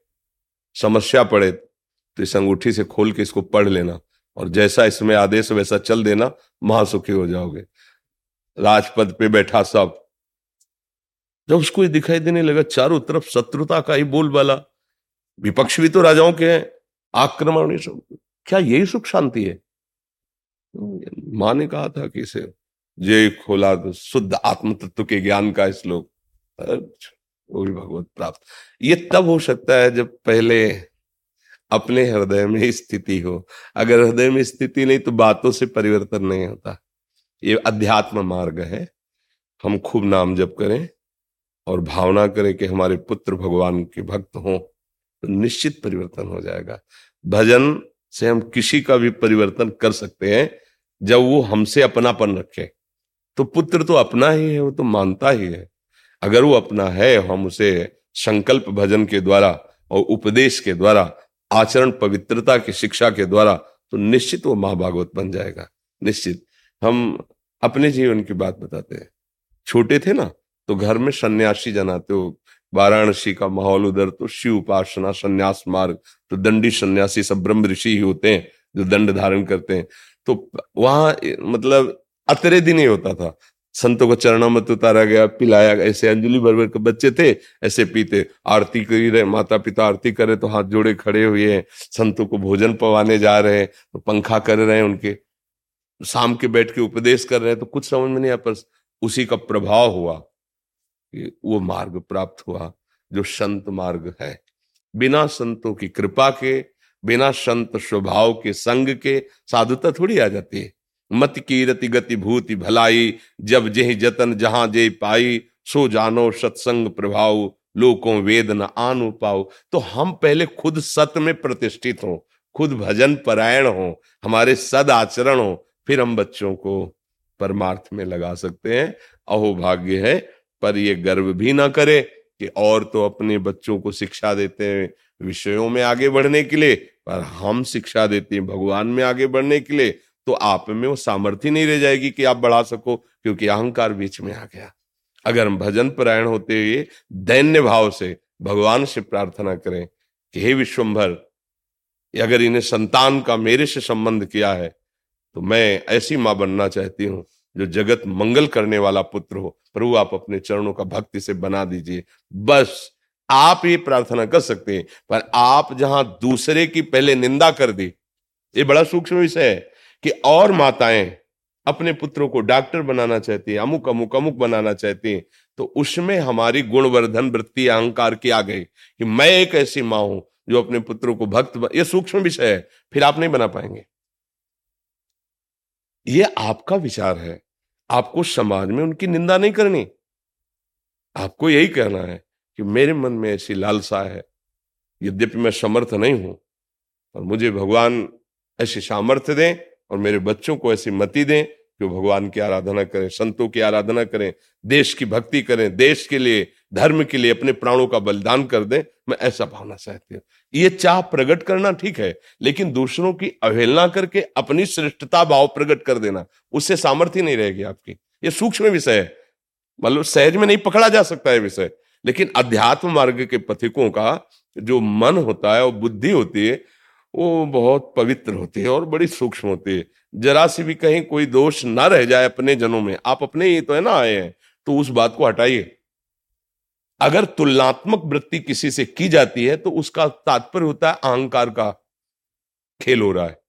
समस्या पड़े तो इस अंगूठी से खोल के इसको पढ़ लेना और जैसा इसमें आदेश, वैसा चल देना, महासुखी हो जाओगे। राजपद पे बैठा सब। जब उसको दिखाई देने लगा, चारों तरफ़ शत्रुता का ही बोलबाला। विपक्ष भी तो राजाओं के हैं, आक्रमण क्या यही सुख शांति है? माँ ने कहा था कि इसे जय खोला तो शुद्ध आत्म तत्व के ज्ञान का श्लोक वो भी भगवत प्राप्त। ये तब हो सकता है जब पहले अपने हृदय में स्थिति हो। अगर हृदय में स्थिति नहीं तो बातों से परिवर्तन नहीं होता। ये अध्यात्म मार्ग है। हम खूब नाम जप करें और भावना करें कि हमारे पुत्र भगवान के भक्त हों तो निश्चित परिवर्तन हो जाएगा। भजन से हम किसी का भी परिवर्तन कर सकते हैं, जब वो हमसे अपनापन रखे। तो पुत्र तो अपना ही है, वो तो मानता ही है। अगर वो अपना है, हम उसे संकल्प भजन के द्वारा और उपदेश के द्वारा, आचरण पवित्रता की शिक्षा के द्वारा तो निश्चित वो महाभागवत बन जाएगा। निश्चित। हम अपने जीवन की बात बताते हैं। छोटे थे ना तो घर में सन्यासी जनाते हो वाराणसी का माहौल उधर तो शिव उपासना, संन्यास मार्ग तो दंडी सन्यासी सब ब्रह्म ऋषि ही होते हैं, जो दंड धारण करते हैं। तो वहाँ मतलब अतरे दिन ही होता था। संतों को चरणा मत उतारा गया, पिलाया गया, ऐसे अंजलि भर भर के बच्चे थे, ऐसे पीते, आरती कर रहे माता पिता आरती करे तो हाथ जोड़े खड़े हुए हैं। संतों को भोजन पवाने जा रहे हैं तो पंखा कर रहे हैं उनके। शाम के बैठ के उपदेश कर रहे हैं तो कुछ समझ में नहीं आया, पर उसी का प्रभाव हुआ। वो मार्ग प्राप्त हुआ, जो संत मार्ग है। बिना संतों की कृपा के, बिना संत स्वभाव के, संग के साधुता थोड़ी आ जाती है। मत की रति गति भूति भलाई, जब जेह जतन जहाँ जे पाई, सो जानो सत्संग प्रभाव, लोकों वेद न आनु पाओ। तो हम पहले खुद सत्य में प्रतिष्ठित हो, खुद भजन परायण हो, हमारे सद आचरण हो, फिर हम बच्चों को परमार्थ में लगा सकते हैं। अहो भाग्य है पर ये गर्व भी ना करे कि और तो अपने बच्चों को शिक्षा देते हैं विषयों में आगे बढ़ने के लिए, पर हम शिक्षा देते हैं भगवान में आगे बढ़ने के लिए तो आप में वो सामर्थ्य नहीं रह जाएगी कि आप बढ़ा सको, क्योंकि अहंकार बीच में आ गया। अगर हम भजन परायण होते हुए दैन्य भाव से भगवान से प्रार्थना करें कि हे विश्वम्भर अगर इन्हें संतान का मेरे से संबंध किया है तो मैं ऐसी माँ बनना चाहती हूँ जो जगत मंगल करने वाला पुत्र हो, प्रभु आप अपने चरणों का भक्ति से बना दीजिए। बस, आप ये प्रार्थना कर सकते हैं, पर आप जहाँ दूसरे की पहले निंदा कर दी, ये बड़ा सूक्ष्म विषय है कि और माताएँ अपने पुत्रों को डॉक्टर बनाना चाहती है, अमुक अमुक अमुक बनाना चाहती है तो उसमें हमारी गुणवर्धन वृत्ति अहंकार की आ गई कि मैं एक ऐसी माँ हूँ जो अपने पुत्रों को भक्त ये सूक्ष्म विषय है, फिर आप नहीं बना पाएँगे। ये आपका विचार है। आपको समाज में उनकी निंदा नहीं करनी। आपको यही कहना है कि मेरे मन में ऐसी लालसा है, यद्यपि मैं समर्थ नहीं हूँ और मुझे भगवान ऐसी सामर्थ्य दें और मेरे बच्चों को ऐसी मति दें कि भगवान की आराधना करें, संतों की आराधना करें, देश की भक्ति करें, देश के लिए धर्म के लिए अपने प्राणों का बलिदान कर दें, मैं ऐसा भावना चाहती हूँ। ये चाह प्रकट करना ठीक है, लेकिन दूसरों की अवहेलना करके अपनी श्रेष्ठता भाव प्रकट कर देना, उससे सामर्थ्य नहीं रहेगी आपकी। ये सूक्ष्म विषय है। मतलब सहज में नहीं पकड़ा जा सकता है विषय। लेकिन अध्यात्म मार्ग के पथिकों का जो मन होता है, और बुद्धि होती है, वो बहुत पवित्र होती है और बड़ी सूक्ष्म होती है। जरा सी भी कहीं कोई दोष ना रह जाए अपने जनों में। आप अपने ही तो है ना आए हैं तो उस बात को हटाइए। अगर तुलनात्मक वृत्ति किसी से की जाती है तो उसका तात्पर्य होता है अहंकार का खेल हो रहा है।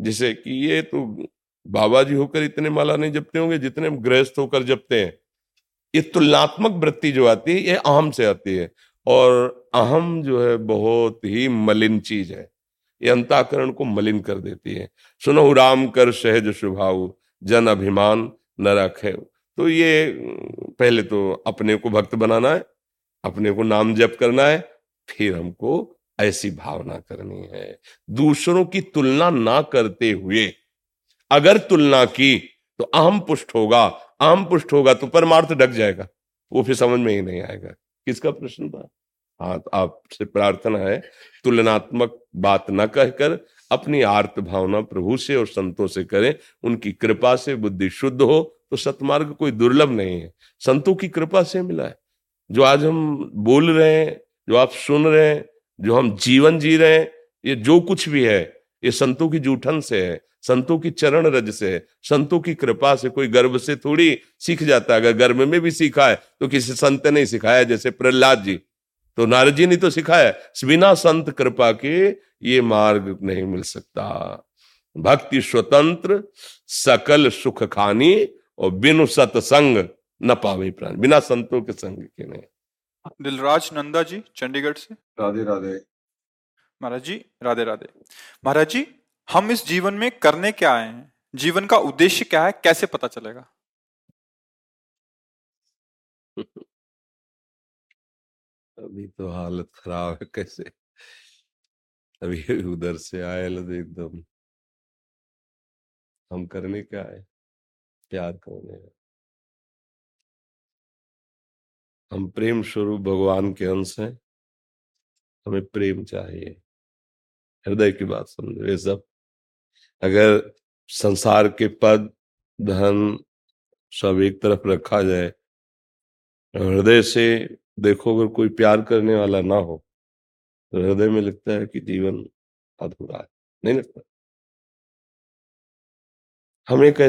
जैसे कि ये तो बाबा जी होकर इतने माला नहीं जपते होंगे, जितने गृहस्थ होकर जपते हैं। ये तुलनात्मक वृत्ति जो आती है, ये अहम से आती है। और अहम जो है, बहुत ही मलिन चीज़ है। ये अंताकरण को मलिन कर देती है। सुनो राम कर सहज स्वभाव जन अभिमान न रखे तो ये, पहले तो अपने को भक्त बनाना है, अपने को नाम जप करना है, फिर हमको ऐसी भावना करनी है। दूसरों की तुलना ना करते हुए, अगर तुलना की तो अहम पुष्ट होगा, अहम पुष्ट होगा तो परमार्थ ढक जाएगा। वो फिर समझ में ही नहीं आएगा। किसका प्रश्न था? हाँ तो आपसे प्रार्थना है, तुलनात्मक बात न कहकर अपनी आर्त भावना प्रभु से और संतों से करें, उनकी कृपा से बुद्धि शुद्ध हो तो सतमार्ग कोई दुर्लभ नहीं है। संतों की कृपा से मिला है। जो आज हम बोल रहे हैं, जो आप सुन रहे हैं, जो हम जीवन जी रहे हैं, ये जो कुछ भी है, ये संतों की जूठन से है, संतों की चरण रज से है। संतों की कृपा से कोई गर्भ से थोड़ी सीख जाता है। अगर गर्भ में भी सीखा है तो किसी संत ने सिखाया जैसे प्रहलाद जी। तो नारद जी ने तो सिखाया बिना संत कृपा के ये मार्ग नहीं मिल सकता। भक्ति स्वतंत्र, सकल सुख खानी और बिनु सतसंग न पावे प्राण बिना संतों के संग के नहीं। दिलराज नंदा जी चंडीगढ़ से। राधे राधे। महाराज जी राधे राधे। महाराज जी हम इस जीवन में करने क्या आए हैं? जीवन का उद्देश्य क्या है? कैसे पता चलेगा? अभी तो हालत खराब है कैसे? अभी उधर से आए एकदम। हम करने क्या है प्यार करने हम प्रेम स्वरूप भगवान के अंश हैं। हमें प्रेम चाहिए। हृदय की बात समझो ये सब। अगर संसार के पद, धन सब एक तरफ़ रखा जाए, हृदय से देखो अगर कोई प्यार करने वाला ना हो तो हृदय में लगता है कि जीवन अधूरा है। नहीं लगता? हमें कह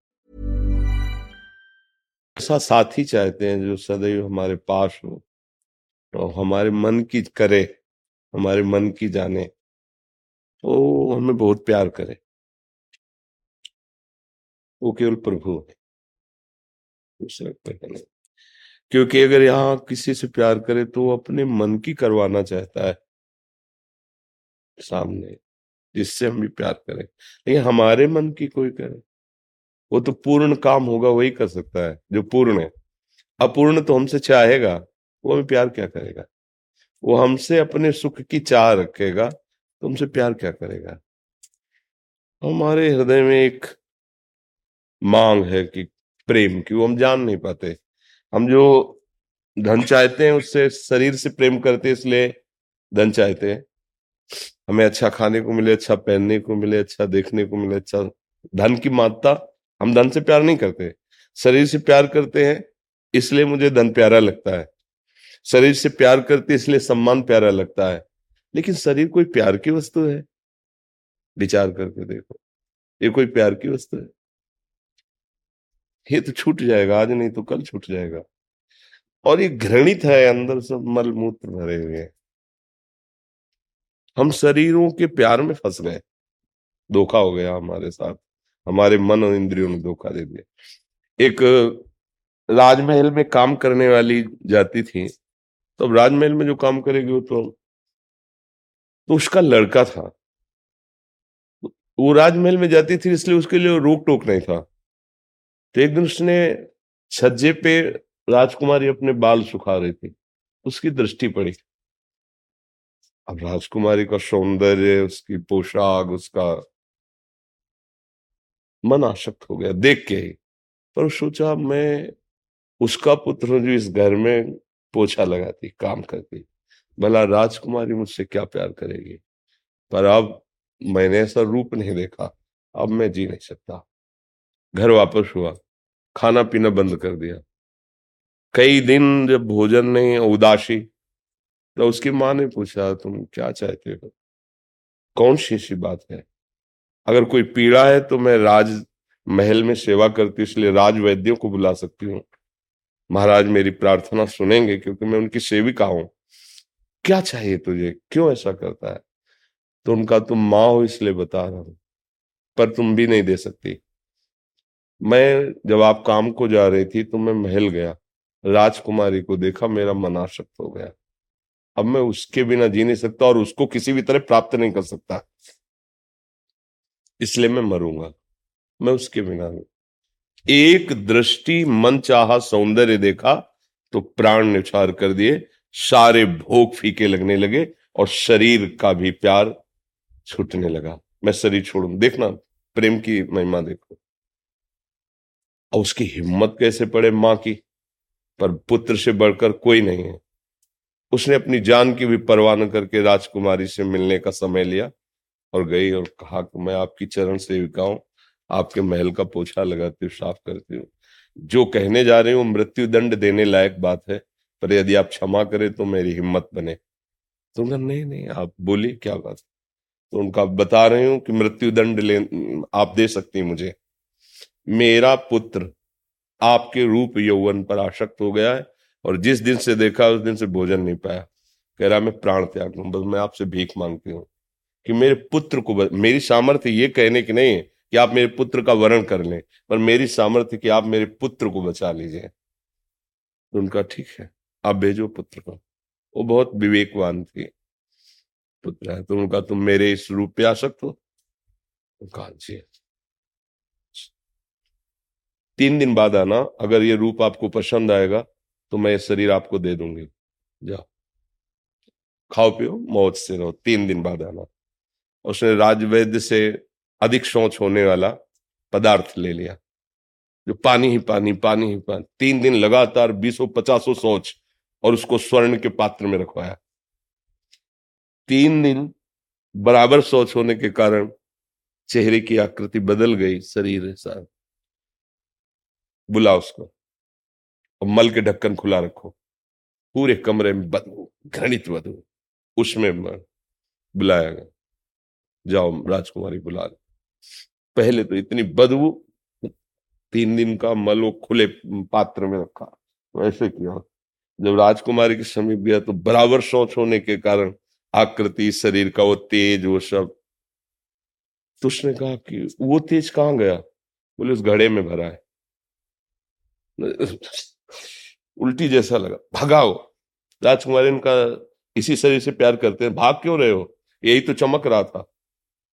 ऐसा साथी चाहते हैं जो सदैव हमारे पास हो और हमारे मन की करे, हमारे मन की जाने वो हमें बहुत प्यार करे। वो केवल प्रभु है। क्योंकि अगर यहाँ किसी से प्यार करे तो वो अपने मन की करवाना चाहता है। सामने, जिससे हम भी प्यार करें। लेकिन हमारे मन की कोई करे। वो तो पूर्ण काम होगा, वही कर सकता है, जो पूर्ण है। अपूर्ण तो हमसे चाहेगा, वो हमें प्यार क्या करेगा? वो हमसे अपने सुख की चाह रखेगा तो हमसे प्यार क्या करेगा? हमारे हृदय में एक मांग है कि, प्रेम की, वो हम जान नहीं पाते। हम जो धन चाहते हैं, उससे शरीर से प्रेम करते इसलिए धन चाहते हैं। हमें अच्छा खाने को मिले अच्छा पहनने को मिले अच्छा देखने को मिले अच्छा धन की मात्रा हम धन से प्यार नहीं करते। शरीर से प्यार करते हैं, इसलिए मुझे धन प्यारा लगता है। शरीर से प्यार करते इसलिए सम्मान प्यारा लगता है। लेकिन शरीर कोई प्यार की वस्तु है? विचार करके देखो, ये कोई प्यार की वस्तु है? ये तो छूट जाएगा, आज नहीं तो कल छूट जाएगा। और ये घृणित है, अंदर सब मल मूत्र भरे हुए। हैं हम शरीरों के प्यार में फंस गए। धोखा हो गया हमारे साथ। हमारे मन और इंद्रियों ने धोखा दे दिया। एक राजमहल में काम करने वाली जाती थी तो राजमहल में जो काम करेगी वो तो तो उसका लड़का था। वो राजमहल में जाती थी इसलिए उसके लिए रोक टोक नहीं था। तो एक दिन उसने छज्जे पे राजकुमारी अपने बाल सुखा रही थी, उसकी दृष्टि पड़ी। अब राजकुमारी का सौंदर्य, उसकी पोशाक, उसका मन आशक्त हो गया देख के ही। पर सोचा मैं उसका पुत्र हूँ जो इस घर में पोछा लगाती, काम करती, भला राजकुमारी मुझसे क्या प्यार करेगी? पर अब मैंने ऐसा रूप नहीं देखा, अब मैं जी नहीं सकता। घर वापस हुआ, खाना पीना बंद कर दिया। कई दिन जब भोजन नहीं, उदासी तो उसकी माँ ने पूछा, तुम क्या चाहते हो? कौन सी ऐसी बात है? अगर कोई पीड़ा है तो मैं राज महल में सेवा करती इसलिए राज वैद्यों को बुला सकती हूँ। महाराज मेरी प्रार्थना सुनेंगे क्योंकि मैं उनकी सेविका हूँ। क्या चाहिए तुझे? क्यों ऐसा करता है? तो उनका तुम माँ हो इसलिए बता रहा हूँ, पर तुम भी नहीं दे सकती। मैं जब आप काम को जा रही थी तो मैं महल गया, राजकुमारी को देखा, मेरा मन आशक्त हो गया। अब मैं उसके बिना जी नहीं सकता और उसको किसी भी तरह प्राप्त नहीं कर सकता। इसलिए मैं मरूँगा, मैं उसके बिना एक दृष्टि मन चाह सौंदर्य देखा तो प्राण निछार कर दिए, सारे भोग फीके लगने लगे और शरीर का भी प्यार छूटने लगा। मैं शरीर छोड़ू। देखना, प्रेम की महिमा देखो। और उसकी हिम्मत कैसे पड़े माँ की? पर पुत्र से बढ़कर कोई नहीं है। उसने अपनी जान की भी परवाह न करके राजकुमारी से मिलने का समय लिया। और गई और कहा कि मैं आपकी चरण सेविका हूँ, आपके महल का पोछा लगाती हूँ, साफ़ करती हूँ। जो कहने जा रही हूँ मृत्यु दंड देने लायक बात है, पर यदि आप क्षमा करें तो मेरी हिम्मत बने। तो उनका नहीं नहीं, आप बोलिए, क्या बात तो उनका बता रही हूँ कि मृत्यु दंड ले, आप दे सकती मुझे। मेरा पुत्र आपके रूप यौवन पर आशक्त हो गया है, और जिस दिन से देखा, उस दिन से भोजन नहीं पाया। कह रहा, मैं प्राण त्याग लू बस मैं आपसे भीख मांगती हूँ। कि मेरे पुत्र को मेरी सामर्थ्य ये कहने की नहीं है कि आप मेरे पुत्र का वर्ण कर लें, पर मेरी सामर्थ्य कि आप मेरे पुत्र को बचा लीजिए। तो उनका ठीक है, आप भेजो पुत्र को। वो बहुत विवेकवान थी, पुत्र है। तो उनका तुम मेरे इस रूप पे आ सकते हो। कहा, जी। तीन दिन बाद आना, अगर ये रूप आपको पसंद आएगा तो मैं ये शरीर आपको दे दूँगी। जाओ। खाओ, पियो मौत से रहो। तीन दिन बाद आना। उसने राजवैद्य से अधिक सोच होने वाला पदार्थ ले लिया। जो पानी ही पानी पानी ही पानी। तीन दिन लगातार बीसों, पचासों सोच और उसको स्वर्ण के पात्र में रखवाया। तीन दिन बराबर सोच होने के कारण चेहरे की आकृति बदल गई शरीर साथ। बुला उसको और मल के ढक्कन खुला रखो। पूरे कमरे में बदबू घृणित बदबू उसमें बुलाया गया। जाओ राजकुमारी बुला ले। पहले तो इतनी बदबू, तीन दिन का मलो खुले पात्र में रखा। वैसे किया। जब राजकुमारी के समीप गया तो बराबर सोच होने के कारण आकृति, शरीर का वो तेज, वो सब। तो उसने कहा कि वो तेज कहाँ गया? बोले, उस घड़े में भरा है। उल्टी जैसा लगा। भगाओ। राजकुमारी इनका इसी शरीर से प्यार करते हैं। भाग क्यों रहे हो? यही तो चमक रहा था।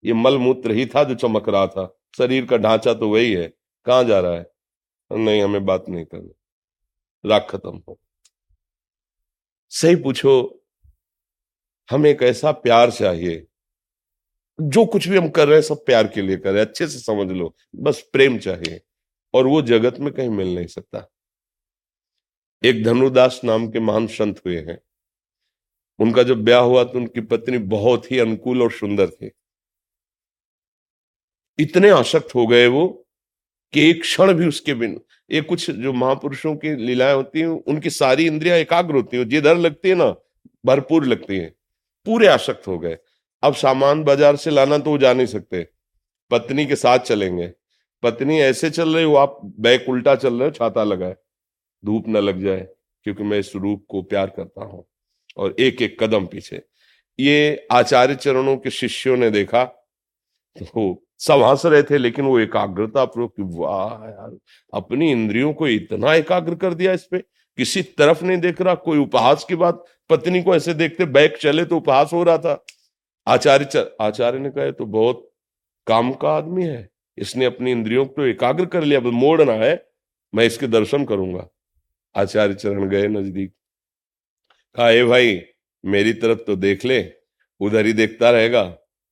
ये मल मूत्र ही था जो चमक रहा था। शरीर का ढांचा तो वही है। कहाँ जा रहा है? नहीं, हमें बात नहीं करनी। राग खत्म हो। सही पूछो, हमें एक ऐसा प्यार चाहिए, जो कुछ भी हम कर रहे हैं, सब प्यार के लिए कर रहे हैं। अच्छे से समझ लो, बस प्रेम चाहिए, और वो जगत में कहीं मिल नहीं सकता। एक धनुदास नाम के महान संत हुए हैं। उनका जब ब्याह हुआ तो उनकी पत्नी बहुत ही अनुकूल और सुंदर थी। इतने आसक्त हो गए वो कि एक क्षण भी उसके बिन, ये कुछ जो महापुरुषों की लीलाएँ होती हैं, उनकी सारी इंद्रियाँ एकाग्र होती है, जिधर लगती है ना, भरपूर लगती है। पूरे आसक्त हो गए। अब सामान बाज़ार से लाना तो वो जा नहीं सकते। पत्नी के साथ चलेंगे। पत्नी ऐसे चल रही हो आप बैक उल्टा चल रहे हो, छाता लगाए। धूप न लग जाए, क्योंकि मैं इस रूप को प्यार करता हूँ। और एक एक कदम पीछे। ये आचार्य चरणों के शिष्यों ने देखा तो सब हंस रहे थे, लेकिन वो एकाग्रता पूर्वक वाह यार, अपनी इंद्रियों को इतना एकाग्र कर दिया इस पे। किसी तरफ़ नहीं देख रहा, कोई उपहास की बात, पत्नी को ऐसे देखते बैक चले तो उपहास हो रहा था। आचार्य आचार्य ने कहा तो बहुत काम का आदमी है, इसने अपनी इंद्रियों को एकाग्र कर लिया मोड़ना है, मैं इसके दर्शन करूँगा। आचार्य चरण गए नज़दीक। कहा भाई, मेरी तरफ़ तो देख ले, उधर ही देखता रहेगा।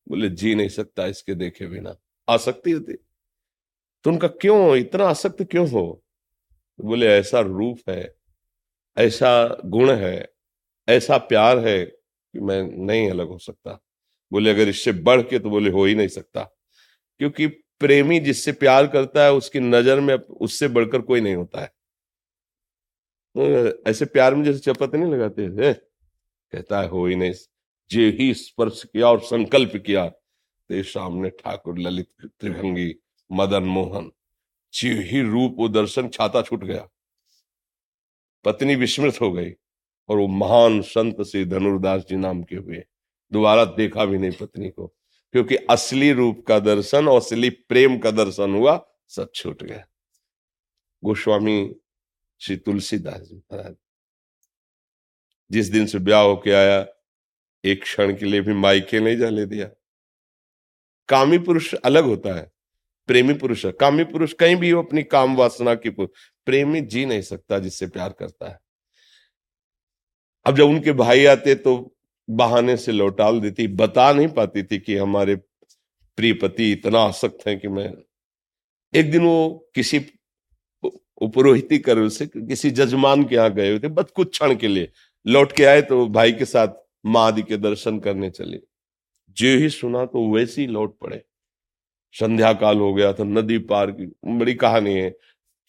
बोले, जी नहीं सकता इसके देखे बिना। आसक्ति होती। तो उनका क्यों, इतना आसक्त क्यों हो? बोले, ऐसा रूप है, ऐसा गुण है, ऐसा प्यार है कि मैं नहीं अलग हो सकता। बोले, अगर इससे बढ़ के तो बोले, हो ही नहीं सकता। क्योंकि प्रेमी जिससे प्यार करता है, उसकी नज़र में उससे बढ़कर कोई नहीं होता है। तो ऐसे प्यार में जैसे चपत नहीं लगाते थे कहता है, हो ही नहीं जे ही स्पर्श किया और संकल्प किया ते सामने ठाकुर ललित त्रिभंगी, मदन मोहन, जे ही रूप वो दर्शन छाता छूट गया। पत्नी विस्मृत हो गई और वो महान संत से धनुर्दास जी नाम के हुए। दोबारा देखा भी नहीं पत्नी को, क्योंकि असली रूप का दर्शन और असली प्रेम का दर्शन हुआ, सब छूट गया। गोस्वामी श्री तुलसीदास जी महाराज, जिस दिन से ब्याह होके आया एक क्षण के लिए भी मायके नहीं जाने दिया। कामी पुरुष अलग होता है, प्रेमी पुरुष है कामी पुरुष कहीं भी हो अपनी काम वासना की प्रेमी जी नहीं सकता जिससे प्यार करता है। अब जब उनके भाई आते तो बहाने से लौटाल देती, बता नहीं पाती थी कि हमारे प्रिय पति इतना आसक्त है कि मैं एक दिन वो किसी उपरोहिती कर से, किसी जजमान के यहाँ गए हुए थे बस कुछ क्षण के लिए। लौट के आए तो भाई के साथ माँ आदि के दर्शन करने चले। जो ही सुना तो वैसे ही लौट पड़े। संध्या काल हो गया था, नदी पार की, बड़ी कहानी है।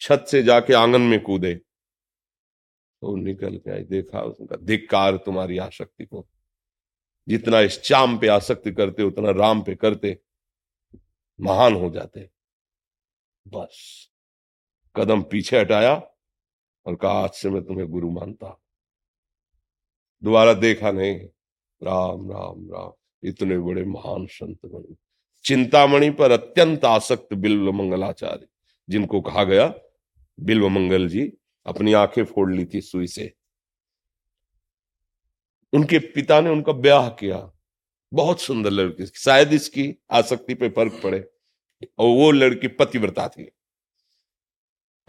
छत से जाके आँगन में कूदे। तो निकल के आए, देखा उसका धिक्कार तुम्हारी आसक्ति को। जितना इस चाम पे आसक्ति करते, उतना राम पे करते, महान हो जाते। बस, कदम पीछे हटाया और कहा, आज से मैं तुम्हें गुरु मानता दोबारा देखा नहीं। राम राम राम। इतने बड़े महान संत बने। चिंतामणि पर अत्यंत आसक्त बिल्व मंगलाचार्य, जिनको कहा गया, बिल्व मंगल जी, अपनी आँखें फोड़ ली थी सुई से। उनके पिता ने उनका ब्याह किया। बहुत सुंदर लड़की शायद इसकी आसक्ति पे फ़र्क पड़े। और वो लड़की पतिव्रता थी।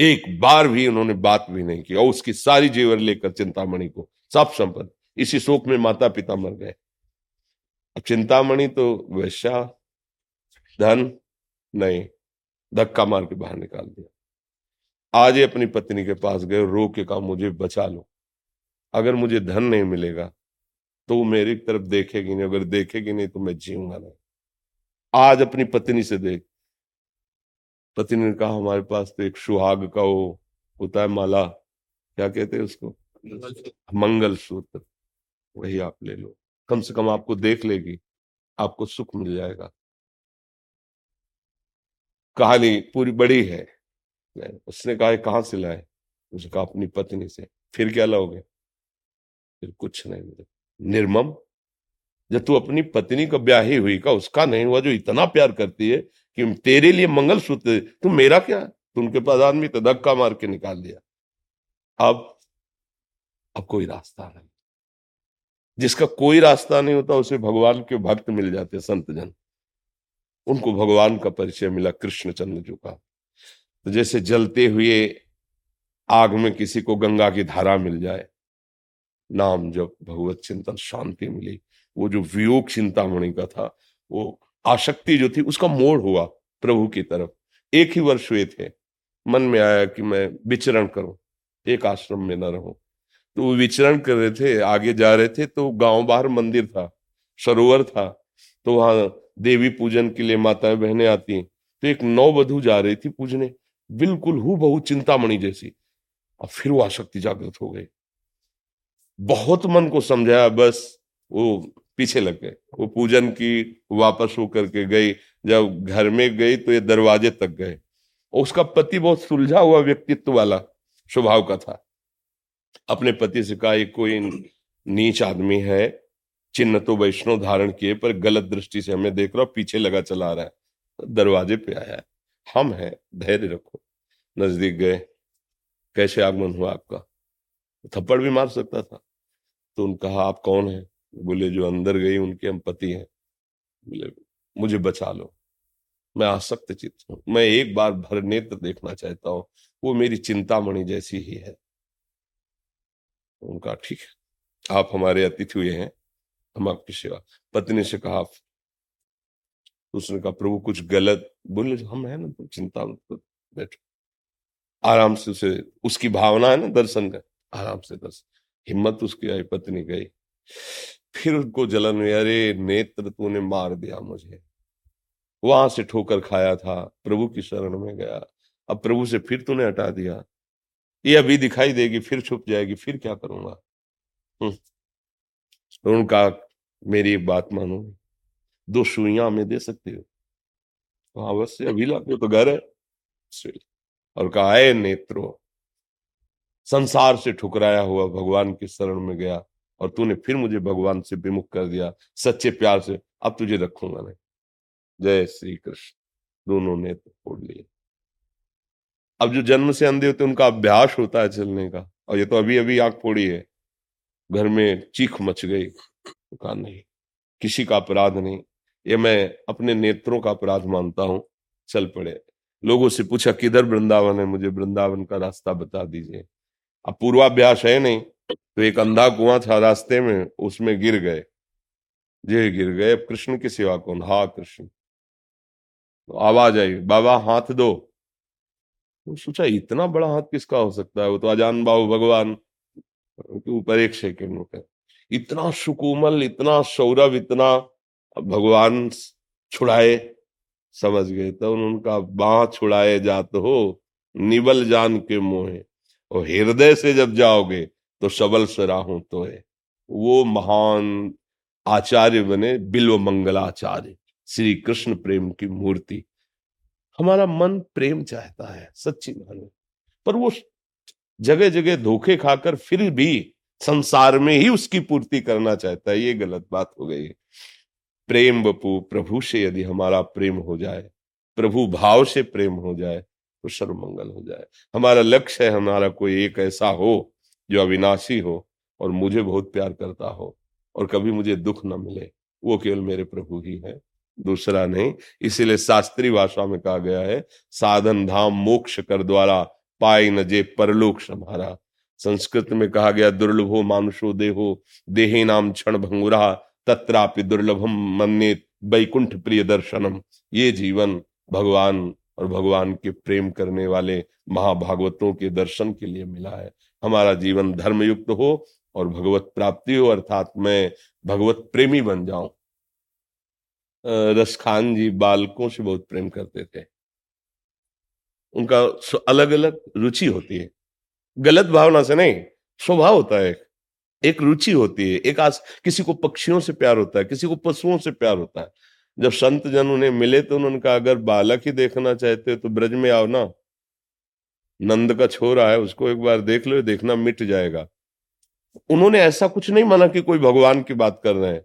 एक बार भी उन्होंने बात भी नहीं की और उसकी सारी जेवर लेकर चिंतामणि को सब संपत्ति इसी शोक में माता पिता मर गए। अब चिंतामणि तो वैश्या धन नहीं धक्का मार के बाहर निकाल दिया। आज ही अपनी पत्नी के पास गए रो के कहा मुझे बचा लो। अगर मुझे धन नहीं मिलेगा तो वो मेरी तरफ़ देखेगी नहीं अगर देखेगी नहीं तो मैं जीऊँगा नहीं। आज अपनी पत्नी से देख पत्नी ने कहा हमारे पास तो एक सुहाग का वो होता है माला क्या कहते हैं उसको? मंगल सूत्र। वही आप ले लो। कम से कम आपको देख लेगी, आपको सुख मिल जाएगा। कहानी पूरी बड़ी है। उसने कहा कहाँ से लाए? उसने कहा, अपनी पत्नी से। फिर क्या लाओगे? फिर कुछ नहीं मिले। निर्मम, जब तू अपनी पत्नी का ब्याही हुई का, उसका नहीं हुआ, जो इतना प्यार करती है कि तेरे लिए मंगल सूत्र तू मेरा क्या तो उनके पास आदमी तो धक्का मार के निकाल दिया। अब अब कोई रास्ता नहीं। जिसका कोई रास्ता नहीं होता, उसे भगवान के भक्त मिल जाते संत जन। उनको भगवान का परिचय मिला कृष्ण चंद्र जी का। तो जैसे जलते हुए आग में किसी को गंगा की धारा मिल जाए, नाम जब भगवत चिंतन, शांति मिली। वो जो वियोग चिंतामणि का था, वो आशक्ति जो थी, उसका मोड़ हुआ प्रभु की तरफ़। एक ही वर्ष हुए थे। मन में आया कि मैं विचरण करूँ, एक आश्रम में न रहूँ। तो वो विचरण कर रहे थे, आगे जा रहे थे तो गाँव बाहर मंदिर था, सरोवर था तो वहाँ देवी पूजन के लिए माताएँ बहनें आती हैं। तो एक नौ बधु जा रही थी पूजने, बिल्कुल हु बहु चिंतामणि जैसी। और फिर वो आशक्ति जागृत हो गई। बहुत मन को समझाया, बस वो पीछे लग गए। वो पूजन की वापस हो करके गई, जब घर में गई तो ये दरवाजे तक गए। उसका पति बहुत सुलझा हुआ व्यक्तित्व वाला स्वभाव का था। अपने पति से कहा, ये कोई नीच आदमी है, चिन्ह तो वैष्णव धारण किए, पर गलत दृष्टि से हमें देख रहा पीछे लगा चला रहा है, दरवाजे पे आया है। हम है, धैर्य रखो। नज़दीक गए, कैसे आगमन हुआ आपका? थप्पड़ भी मार सकता था। तो उन कहा, आप कौन है? बोले, जो अंदर गई, उनके हम पति हैं। बोले, मुझे बचा लो। मैं आसक्त चित्त हूँ। मैं एक बार भर नेत्र देखना चाहता हूँ। वो मेरी चिंतामणि जैसी ही है। उनका, ठीक? है आप हमारे अतिथि हुए हैं, हम आपकी सेवा। पत्नी से कहा, उसने कहा, प्रभु, कुछ गलत बोले हम है ना तो चिंता बैठो। आराम से उसे, उसकी भावना है ना, दर्शन का आराम से दर्शन। हिम्मत उसकी आई, पत्नी गई। फिर उसको जलन हुई, अरे, नेत्र तूने मार दिया मुझे। वहाँ से ठोकर खाया था, प्रभु की शरण में गया। अब प्रभु से फिर तूने हटा दिया। ये अभी दिखाई देगी, फिर छुप जाएगी, फिर क्या करूँगा? हम्म। उनका मेरी एक बात मानो। दो सुइया में दे सकते हो। तो अवश्य अभी लाते तो घर है। और कहा है नेत्रो। संसार से ठुकराया हुआ भगवान की शरण में गया, और तूने फिर मुझे भगवान से विमुख कर दिया, सच्चे प्यार से। अब तुझे रखूँगा नहीं जय श्री कृष्ण। दोनों नेत्र फोड़ लिए। अब जो जन्म से अंधे होते हैं, उनका अभ्यास होता है चलने का। और ये तो अभी अभी आग फोड़ी है। घर में चीख मच गई। कहा, नहीं, किसी का अपराध नहीं। ये मैं अपने नेत्रों का अपराध मानता हूँ। चल पड़े। लोगों से पूछा, किधर वृंदावन है मुझे? वृंदावन का रास्ता बता दीजिए। अब पूर्वाभ्यास है नहीं। तो एक अंधा कुआँ था रास्ते में, उसमें गिर गए। जे गिर गए। अब कृष्ण की सेवा कौन? हा, कृष्ण। तो आवाज़ आई, बाबा, हाथ दो। तो सोचा इतना बड़ा हाथ किसका हो सकता है? वो तो अजान बाबू भगवान। के ऊपर एक सेकेंड में इतना सुकोमल, इतना सौरभ, इतना भगवान छुड़ाए, समझ गए तो उनका बाह छुड़ाए जात हो, निबल जान के मोहे। और हृदय से जब जाओगे तो सबल सराहो तो है वो महान आचार्य बने, बिल्व मंगलाचार्य, श्री कृष्ण प्रेम की मूर्ति। हमारा मन प्रेम चाहता है, सच्ची मानो। पर वो जगह जगह धोखे खाकर फिर भी संसार में ही उसकी पूर्ति करना चाहता है, ये गलत बात हो गई प्रेम बपू, प्रभु से यदि हमारा प्रेम हो जाए, प्रभु भाव से प्रेम हो जाए तो सर्वमंगल हो जाए। हमारा लक्ष्य है, हमारा कोई एक ऐसा हो, जो अविनाशी हो और मुझे बहुत प्यार करता हो और कभी मुझे दुख न मिले, वो केवल मेरे प्रभु ही है। दूसरा नहीं। इसीलिए शास्त्रीय भाषा में कहा गया है, साधन धाम मोक्ष कर द्वारा पाई न जे परलोक समारा संस्कृत में कहा गया, दुर्लभो मानुषो देहो, देहे नाम क्षण भंगुरा, तत्रापि दुर्लभम मन्ने वैकुंठ प्रिय दर्शनम। ये जीवन भगवान और भगवान के प्रेम करने वाले महाभागवतों के दर्शन के लिए मिला है। हमारा जीवन धर्मयुक्त हो और भगवत प्राप्ति हो, अर्थात मैं भगवत प्रेमी बन जाऊँ। रसखान जी बालकों से बहुत प्रेम करते थे। उनका अलग अलग रुचि होती है। गलत भावना से नहीं, स्वभाव होता है एक। रुचि होती है, एक आस, किसी को पक्षियों से प्यार होता है, किसी को पशुओं से प्यार होता है। जब संत जन उन्हें मिले तो उन्होंने कहा, अगर बालक ही देखना चाहते हो तो ब्रज में आओ ना। नंद का छोरा है उसको एक बार देख लो, देखना मिट जाएगा। उन्होंने ऐसा कुछ नहीं माना कि कोई भगवान की बात कर रहे हैं।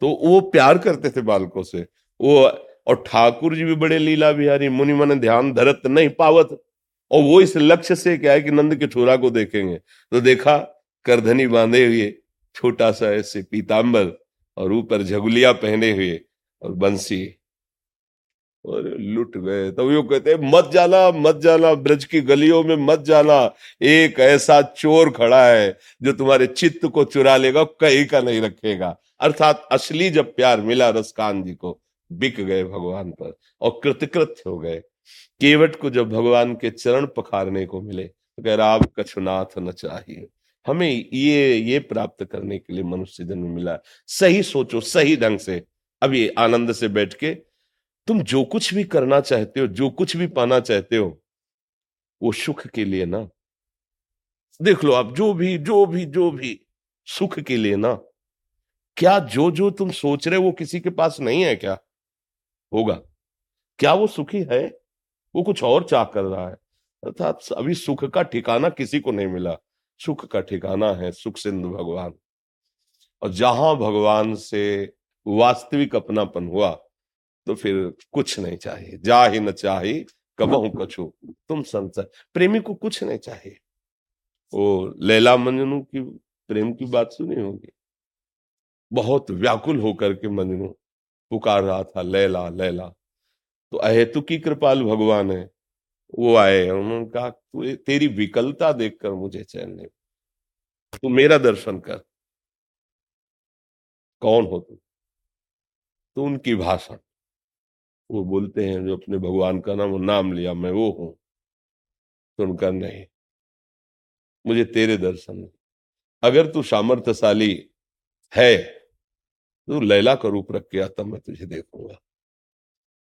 तो वो प्यार करते थे बालकों से। वो, और ठाकुर जी भी बड़े लीला बिहारी, मुनि मन ध्यान धरत नहीं पावत। और वो इस लक्ष्य से क्या है कि नंद के छोरा को देखेंगे। तो देखा, करधनी बांधे हुए, छोटा सा ऐसे पीताम्बर और ऊपर झगुलिया पहने हुए, और बंसी लुट गए। तो वो कहते मत जाना मत जाना ब्रज की गलियों में मत जाना एक ऐसा चोर खड़ा है जो तुम्हारे चित्त को चुरा लेगा, कहीं का नहीं रखेगा। अर्थात असली जब प्यार मिला रसकान जी को, बिक गए भगवान पर और कृतकृत हो गए। केवट को जब भगवान के चरण पखारने को मिले तो कह रहा आप कछुनाथ न चाहिए। हमें ये ये प्राप्त करने के लिए मनुष्य जन्म मिला सही सोचो, सही ढंग से। अभी आनंद से बैठ के तुम जो कुछ भी करना चाहते हो, जो कुछ भी पाना चाहते हो, वो सुख के लिए ना। देख लो आप, जो भी जो भी जो भी सुख के लिए ना, क्या जो जो तुम सोच रहे हो वो किसी के पास नहीं है क्या? होगा। क्या वो सुखी है? वो कुछ और चाह कर रहा है। अर्थात अभी सुख का ठिकाना किसी को नहीं मिला। सुख का ठिकाना है सुख सिंधु भगवान। और जहाँ भगवान से वास्तविक अपनापन हुआ तो फिर कुछ नहीं चाहिए जा ही न चाहिए कबहू कछु। तुम संसार प्रेमी को कुछ नहीं चाहिए वो लैला मंजनू की, प्रेम की बात सुनी होगी? बहुत व्याकुल होकर के मंजनू पुकार रहा था, लैला लैला। तो अहेतु की कृपाल भगवान है। वो आए, उन्होंने कहा तेरी विकलता देखकर मुझे चैन नहीं तू मेरा दर्शन कर। कौन हो तू? तो उनकी भाषा वो बोलते हैं, जो अपने भगवान का नाम नाम लिया, मैं वो हूँ। उनका नहीं। मुझे तेरे दर्शन। अगर तू सामर्थ्यशाली है तो लैला का रूप रख के आता, मैं तुझे देखूँगा।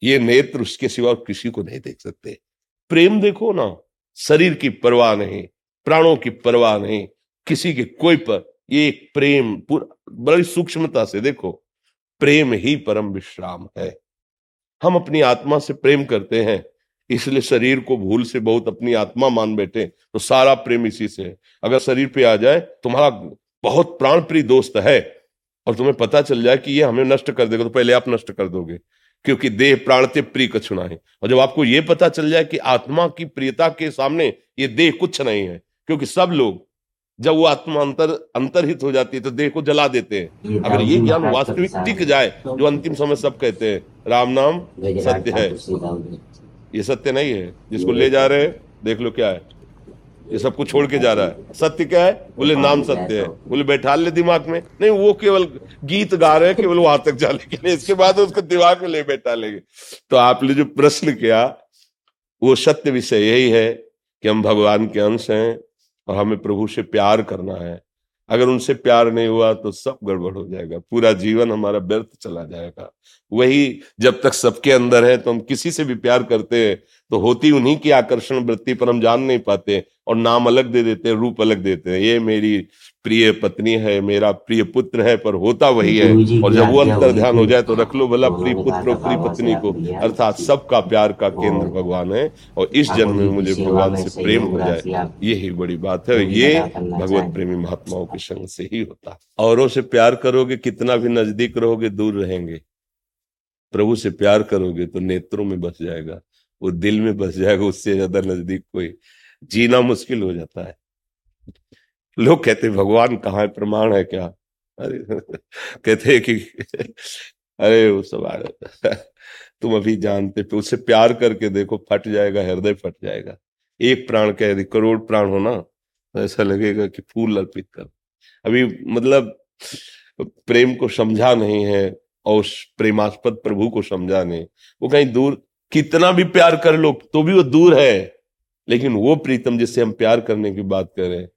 ये नेत्र उसके सिवा किसी को नहीं देख सकते। प्रेम देखो ना, शरीर की परवाह नहीं, प्राणों की परवाह नहीं, किसी के कोई पर। ये एक प्रेम बड़ी सूक्ष्मता से देखो, प्रेम ही परम विश्राम है। हम अपनी आत्मा से प्रेम करते हैं इसलिए शरीर को भूल से बहुत अपनी आत्मा मान बैठे तो सारा प्रेम इसी से है। अगर शरीर पे आ जाए तुम्हारा बहुत प्राण प्रिय दोस्त है और तुम्हें पता चल जाए कि ये हमें नष्ट कर देगा तो पहले आप नष्ट कर दोगे क्योंकि देह प्राणते प्रिय कछुना है। और जब आपको ये पता चल जाए कि आत्मा की प्रियता के सामने ये देह कुछ नहीं है क्योंकि सब लोग जब वो आत्मा अंतर अंतरहित हो जाती है तो देह को जला देते हैं। अगर ये ज्ञान वास्तविक टिक जाए जो अंतिम समय सब कहते हैं राम नाम? सत्य है। ये सत्य नहीं है। जिसको ले जा रहे हैं देख लो क्या है। ये सब कुछ छोड़ के जा रहा है। सत्य क्या है? बोले नाम सत्य है। बोले बैठा ले दिमाग में। नहीं वो केवल गीत गा रहे हैं केवल वहाँ तक जाने के लिए। इसके बाद उसको दिमाग में ले बैठा लेंगे। तो आपने जो प्रश्न किया वो सत्य विषय यही है कि हम भगवान के अंश हैं और हमें प्रभु से प्यार करना है। अगर उनसे प्यार नहीं हुआ तो सब गड़बड़ हो जाएगा, पूरा जीवन हमारा व्यर्थ चला जाएगा। वही जब तक सबके अंदर है तो हम किसी से भी प्यार करते हैं तो होती उन्हीं की आकर्षण वृत्ति पर हम जान नहीं पाते और नाम अलग दे देते हैं रूप अलग देते हैं। ये मेरी प्रिय पत्नी है मेरा प्रिय पुत्र है पर होता वही है। और जब वो अंतर ध्यान हो जाए तो रख लो भला प्रिय पुत्र और प्रिय पत्नी को। अर्थात सबका प्यार का केंद्र भगवान है और इस जन्म में मुझे भगवान से प्रेम हो जाए। यही बड़ी बात है। ये भगवत प्रेमी महात्माओं के संग से ही होता। औरों से प्यार करोगे कितना भी नज़दीक रहोगे दूर रहेंगे। प्रभु से प्यार करोगे तो नेत्रों में बस जाएगा। वो दिल में बस जाएगा, उससे ज़्यादा नज़दीक कोई जीना मुश्किल हो जाता है। लोग कहते भगवान कहाँ है? प्रमाण है क्या? अरे, कहते कि, अरे, वो सब तुम अभी जानते पे उससे प्यार करके देखो, फट जाएगा, हृदय फट जाएगा। एक प्राण कह यदि करोड़ प्राण हो ना तो ऐसा लगेगा कि फूल अर्पित कर। अभी मतलब प्रेम को समझा नहीं है और प्रेमास्पद प्रभु को समझा नहीं। वो कहीं दूर कितना भी प्यार कर लो तो भी वो दूर है। लेकिन वो प्रीतम जिससे हम प्यार करने की बात करें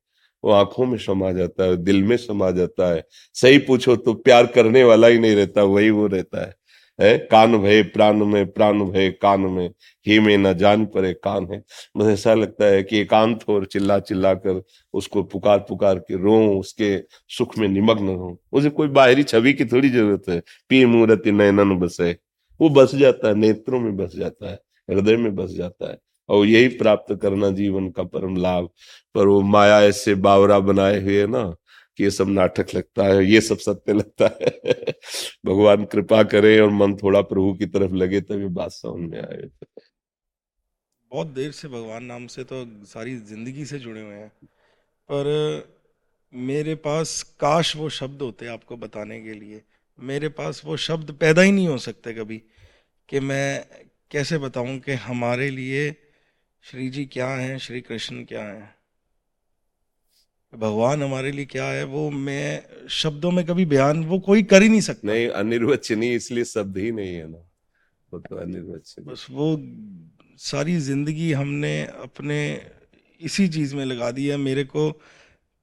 वो आँखों में समा जाता है, दिल में समा जाता है। सही पूछो तो प्यार करने वाला ही नहीं रहता, वही वो रहता है। है? कान भय, प्राण में, प्राण भय, कान में। ही में न जान पड़े कान है। मुझे ऐसा लगता है कि एकांत हो और चिल्ला चिल्ला कर उसको पुकार पुकार के रो उसके सुख में निमग्न हो उसे कोई बाहरी छवि की थोड़ी ज़रूरत है। पी मूर्ति नयनन बसे। वो बस जाता है, नेत्रों में बस जाता है, हृदय में बस जाता है। और यही प्राप्त करना जीवन का परम लाभ। पर वो माया ऐसे बावरा बनाए हुए ना, कि ये सब नाटक लगता है, ये सब सत्य लगता है। भगवान कृपा करे और मन थोड़ा प्रभु की तरफ़ लगे, तभी बात समझ में आए। बहुत देर से भगवान नाम से तो सारी ज़िंदगी से जुड़े हुए हैं। पर मेरे पास काश वो शब्द होते आपको बताने के लिए। मेरे पास वो शब्द पैदा ही नहीं हो सकते कभी। कि मैं कैसे बताऊँ कि हमारे लिए श्री जी क्या हैं श्री कृष्ण क्या हैं? भगवान हमारे लिए क्या है वो मैं शब्दों में कभी बयान वो कोई कर ही नहीं सकता। नहीं अनिर्वचनीय इसलिए शब्द ही नहीं है ना। वो तो अनिर्वचनीय। बस वो सारी ज़िंदगी हमने अपने इसी चीज़ में लगा दी है। मेरे को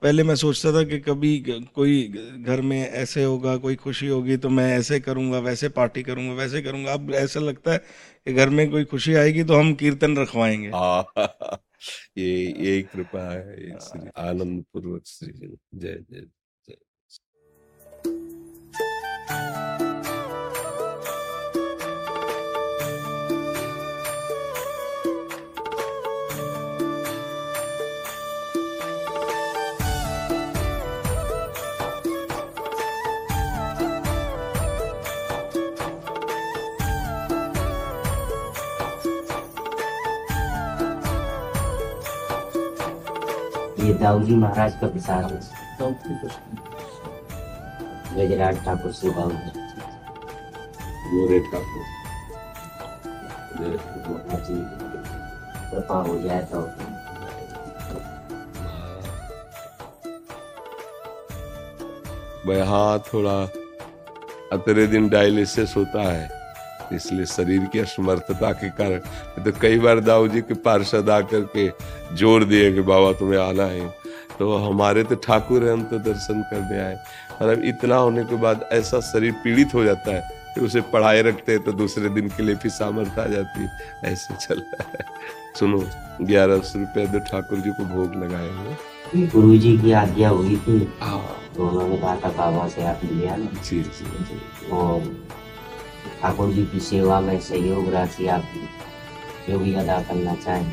पहले मैं सोचता था कि कभी कोई घर में ऐसे होगा, कोई खुशी होगी तो मैं ऐसे करूँगा, वैसे पार्टी करूँगा, वैसे करूँगा। अब ऐसा लगता है कि घर में कोई खुशी आएगी तो हम कीर्तन रखवाएँगे। ये ये कृपा है आनंद पूर्वक श्री जय जय। ये दाऊजी महाराज का विचार है गजराज ठाकुर से बाबू गोरे ठाकुर कृपा हो जाए तो भाई हाँ थोड़ा अतरे दिन डायलिसिस होता है इसलिए शरीर की असमर्थता के कारण। तो कई बार दाऊ जी के पार्षद आकर के ज़ोर दिए कि बाबा तुम्हें आना है। तो हमारे तो ठाकुर हैं हम तो दर्शन करने आए। और अब इतना होने के बाद ऐसा शरीर पीड़ित हो जाता है कि उसे पढ़ाए रखते हैं तो दूसरे दिन के लिए फिर सामर्थ्य आ जाती है। ऐसे चल रहा है। सुनो ग्यारह सौ रुपया तो ठाकुर जी को भोग लगाए हैं गुरु जी की आज्ञा हुई थी। तो उन्होंने कहा था बाबा से आप लिया जी जी। और ठाकुर जी की सेवा में सहयोग राशि आप जो भी अदा करना चाहें।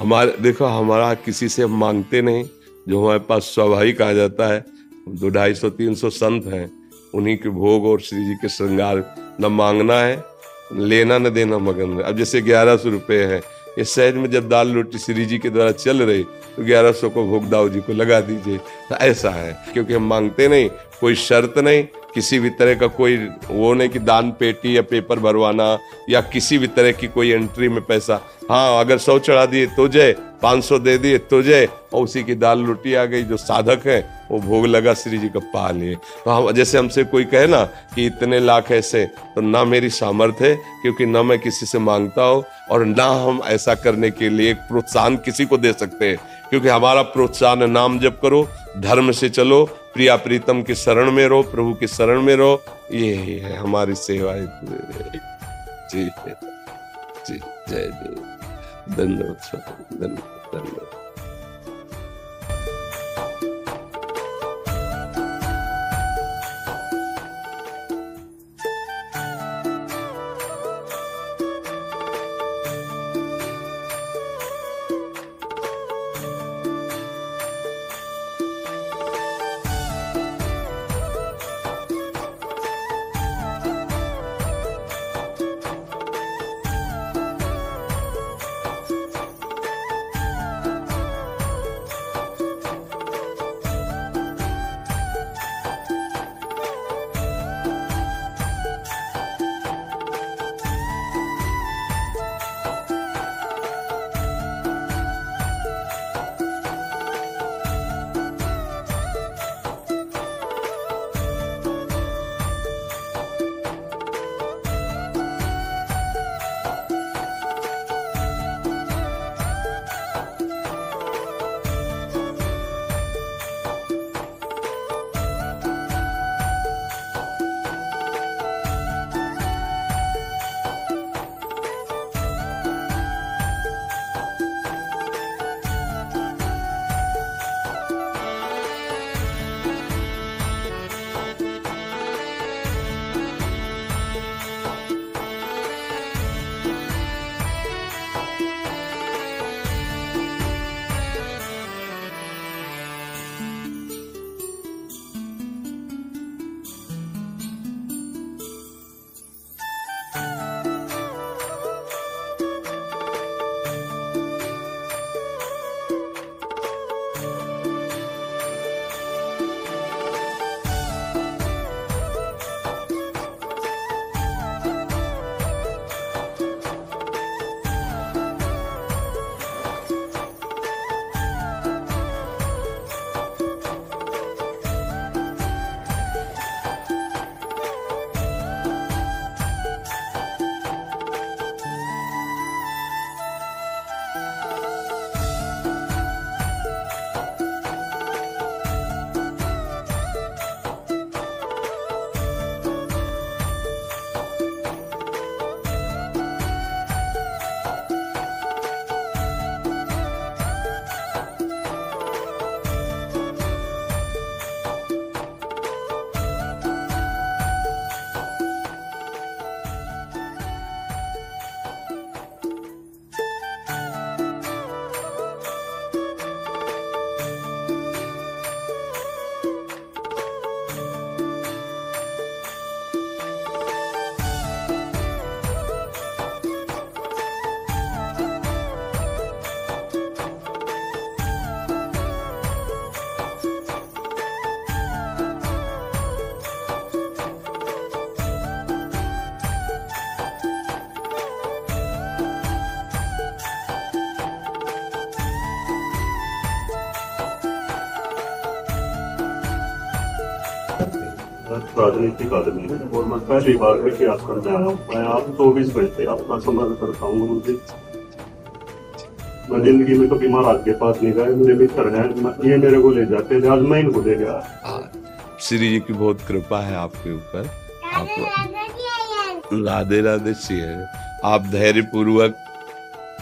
हमारे, देखो, हमारा किसी से मांगते नहीं। जो हमारे पास स्वाभाविक आ जाता है दो ढाई सौ, तीन सौ संत हैं, उन्हीं के भोग और श्री जी के श्रृंगार न मांगना है, लेना न देना मगन अब जैसे ग्यारह सौ रुपये है इस सहज में जब दाल रोटी श्री जी के द्वारा चल रही तो ग्यारह सौ को भोग दाऊ जी को लगा दीजिए। तो ऐसा है, क्योंकि हम मांगते नहीं, कोई शर्त नहीं किसी भी तरह का कोई वो नहीं कि दान पेटी या पेपर भरवाना या किसी भी तरह की कोई एंट्री में पैसा। हाँ अगर सौ चढ़ा दिए तो जय पाँच सौ दे दिए तो जय और उसी की दाल रोटी आ गई, जो साधक है, वो भोग लगा श्री जी का पा लिए तो हम, जैसे हमसे कोई कहे ना कि इतने लाख ऐसे तो ना मेरी सामर्थ्य है, क्योंकि ना मैं किसी से माँगता हूँ, और ना हम ऐसा करने के लिए प्रोत्साहन किसी को दे सकते हैं। क्योंकि हमारा प्रोत्साहन नाम जप करो, धर्म से चलो, प्रिया प्रीतम के शरण में रहो, प्रभु के शरण में रहो। ये है हमारी सेवा जी जी, जय जय धन्यवाद धन्यवाद धन्यवाद। राजनीतिक आदमी है। और मैं पहली बार में प्रयास करने आया हूँ मैं आप चौबीस घंटे अपना समय करता हूँ जी मैं ज़िंदगी में कभी महाराज के पास नहीं गया मेरे मित्र हैं। ये मेरे को ले जाते थे आज मैं इनको ले गया। श्री जी की बहुत कृपा है आपके ऊपर। आप राधे राधे सी है आप धैर्य पूर्वक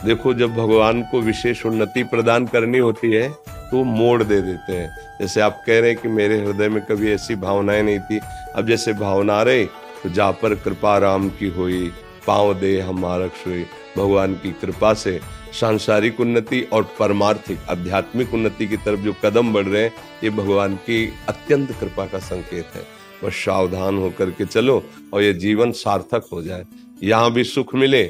देखो जब भगवान को विशेष उन्नति प्रदान करनी होती है तो मोड़ दे देते हैं। जैसे आप कह रहे हैं कि मेरे हृदय में कभी ऐसी भावनाएँ नहीं थी अब जैसे भावना आ रही तो जा पर कृपा राम की हुई, पाँव दे हमारा हुई भगवान की कृपा से सांसारिक उन्नति और परमार्थिक, आध्यात्मिक उन्नति की तरफ़ जो कदम बढ़ रहे हैं, ये भगवान की अत्यंत कृपा का संकेत है। बस सावधान होकर के चलो और ये जीवन सार्थक हो जाए। यहाँ भी सुख मिले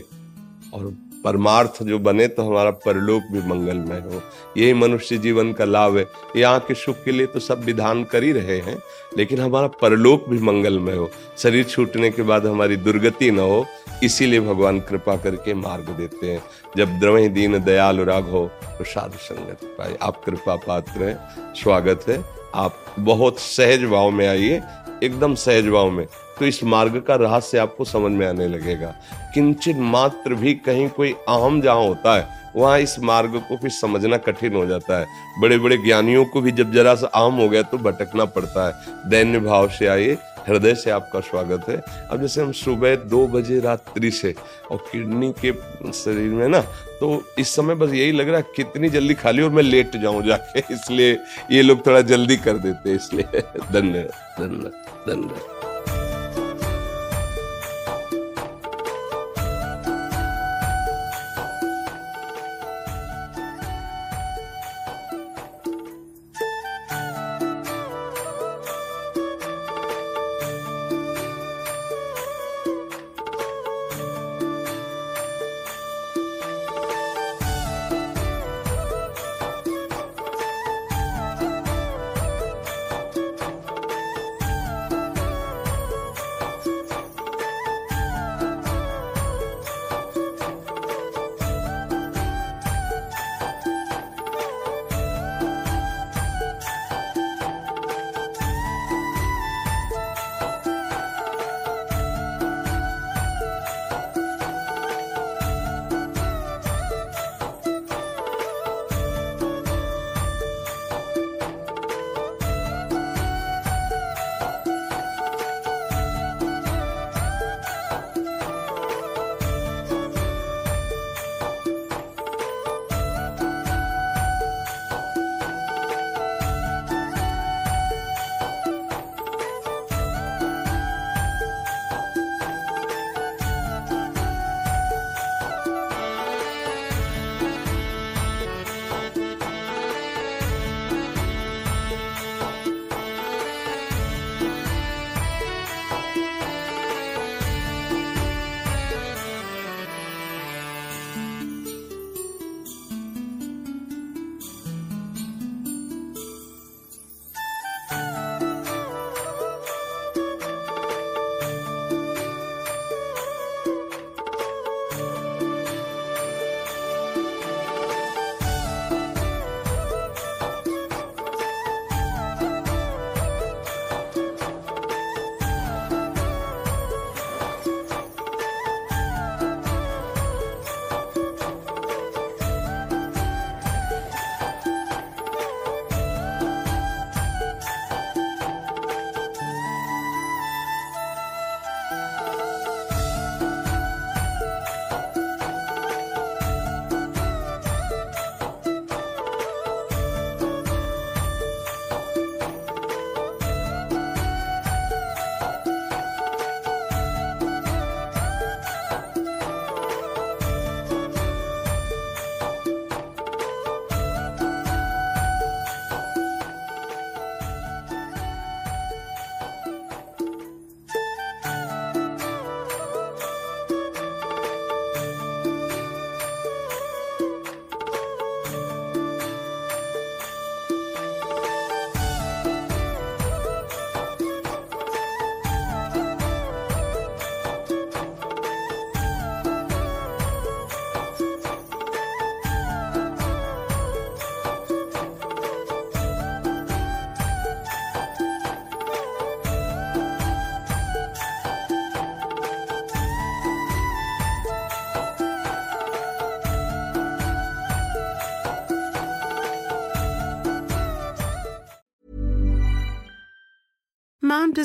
और परमार्थ जो बने तो हमारा परलोक भी मंगलमय हो। यही मनुष्य जीवन का लाभ है। यहाँ के सुख के लिए तो सब विधान कर ही रहे हैं, लेकिन हमारा परलोक भी मंगलमय हो। शरीर छूटने के बाद हमारी दुर्गति न हो, इसीलिए भगवान कृपा करके मार्ग देते हैं। जब द्रवही दीन दयाल राग हो तो साधु संगत पाए। आप कृपा पात्र हैं, स्वागत है। आप बहुत सहज भाव में आइए, एकदम सहज भाव में। तो इस मार्ग का रहस्य आपको समझ में आने लगेगा। किंचित मात्र भी कहीं कोई अहम जहाँ होता है, वहाँ इस मार्ग को फिर समझना कठिन हो जाता है। बड़े बड़े ज्ञानियों को भी जब जरा सा अहम हो गया तो भटकना पड़ता है। दैन्य भाव से आइए, हृदय से आपका स्वागत है। अब जैसे हम सुबह दो बजे रात्रि से, और किडनी के शरीर में ना तो इस समय बस यही लग रहा है कितनी जल्दी खाली और मैं लेट जाऊँ जाके। इसलिए ये लोग थोड़ा जल्दी कर देते हैं, इसलिए धन्यवाद धन्यवाद धन्यवाद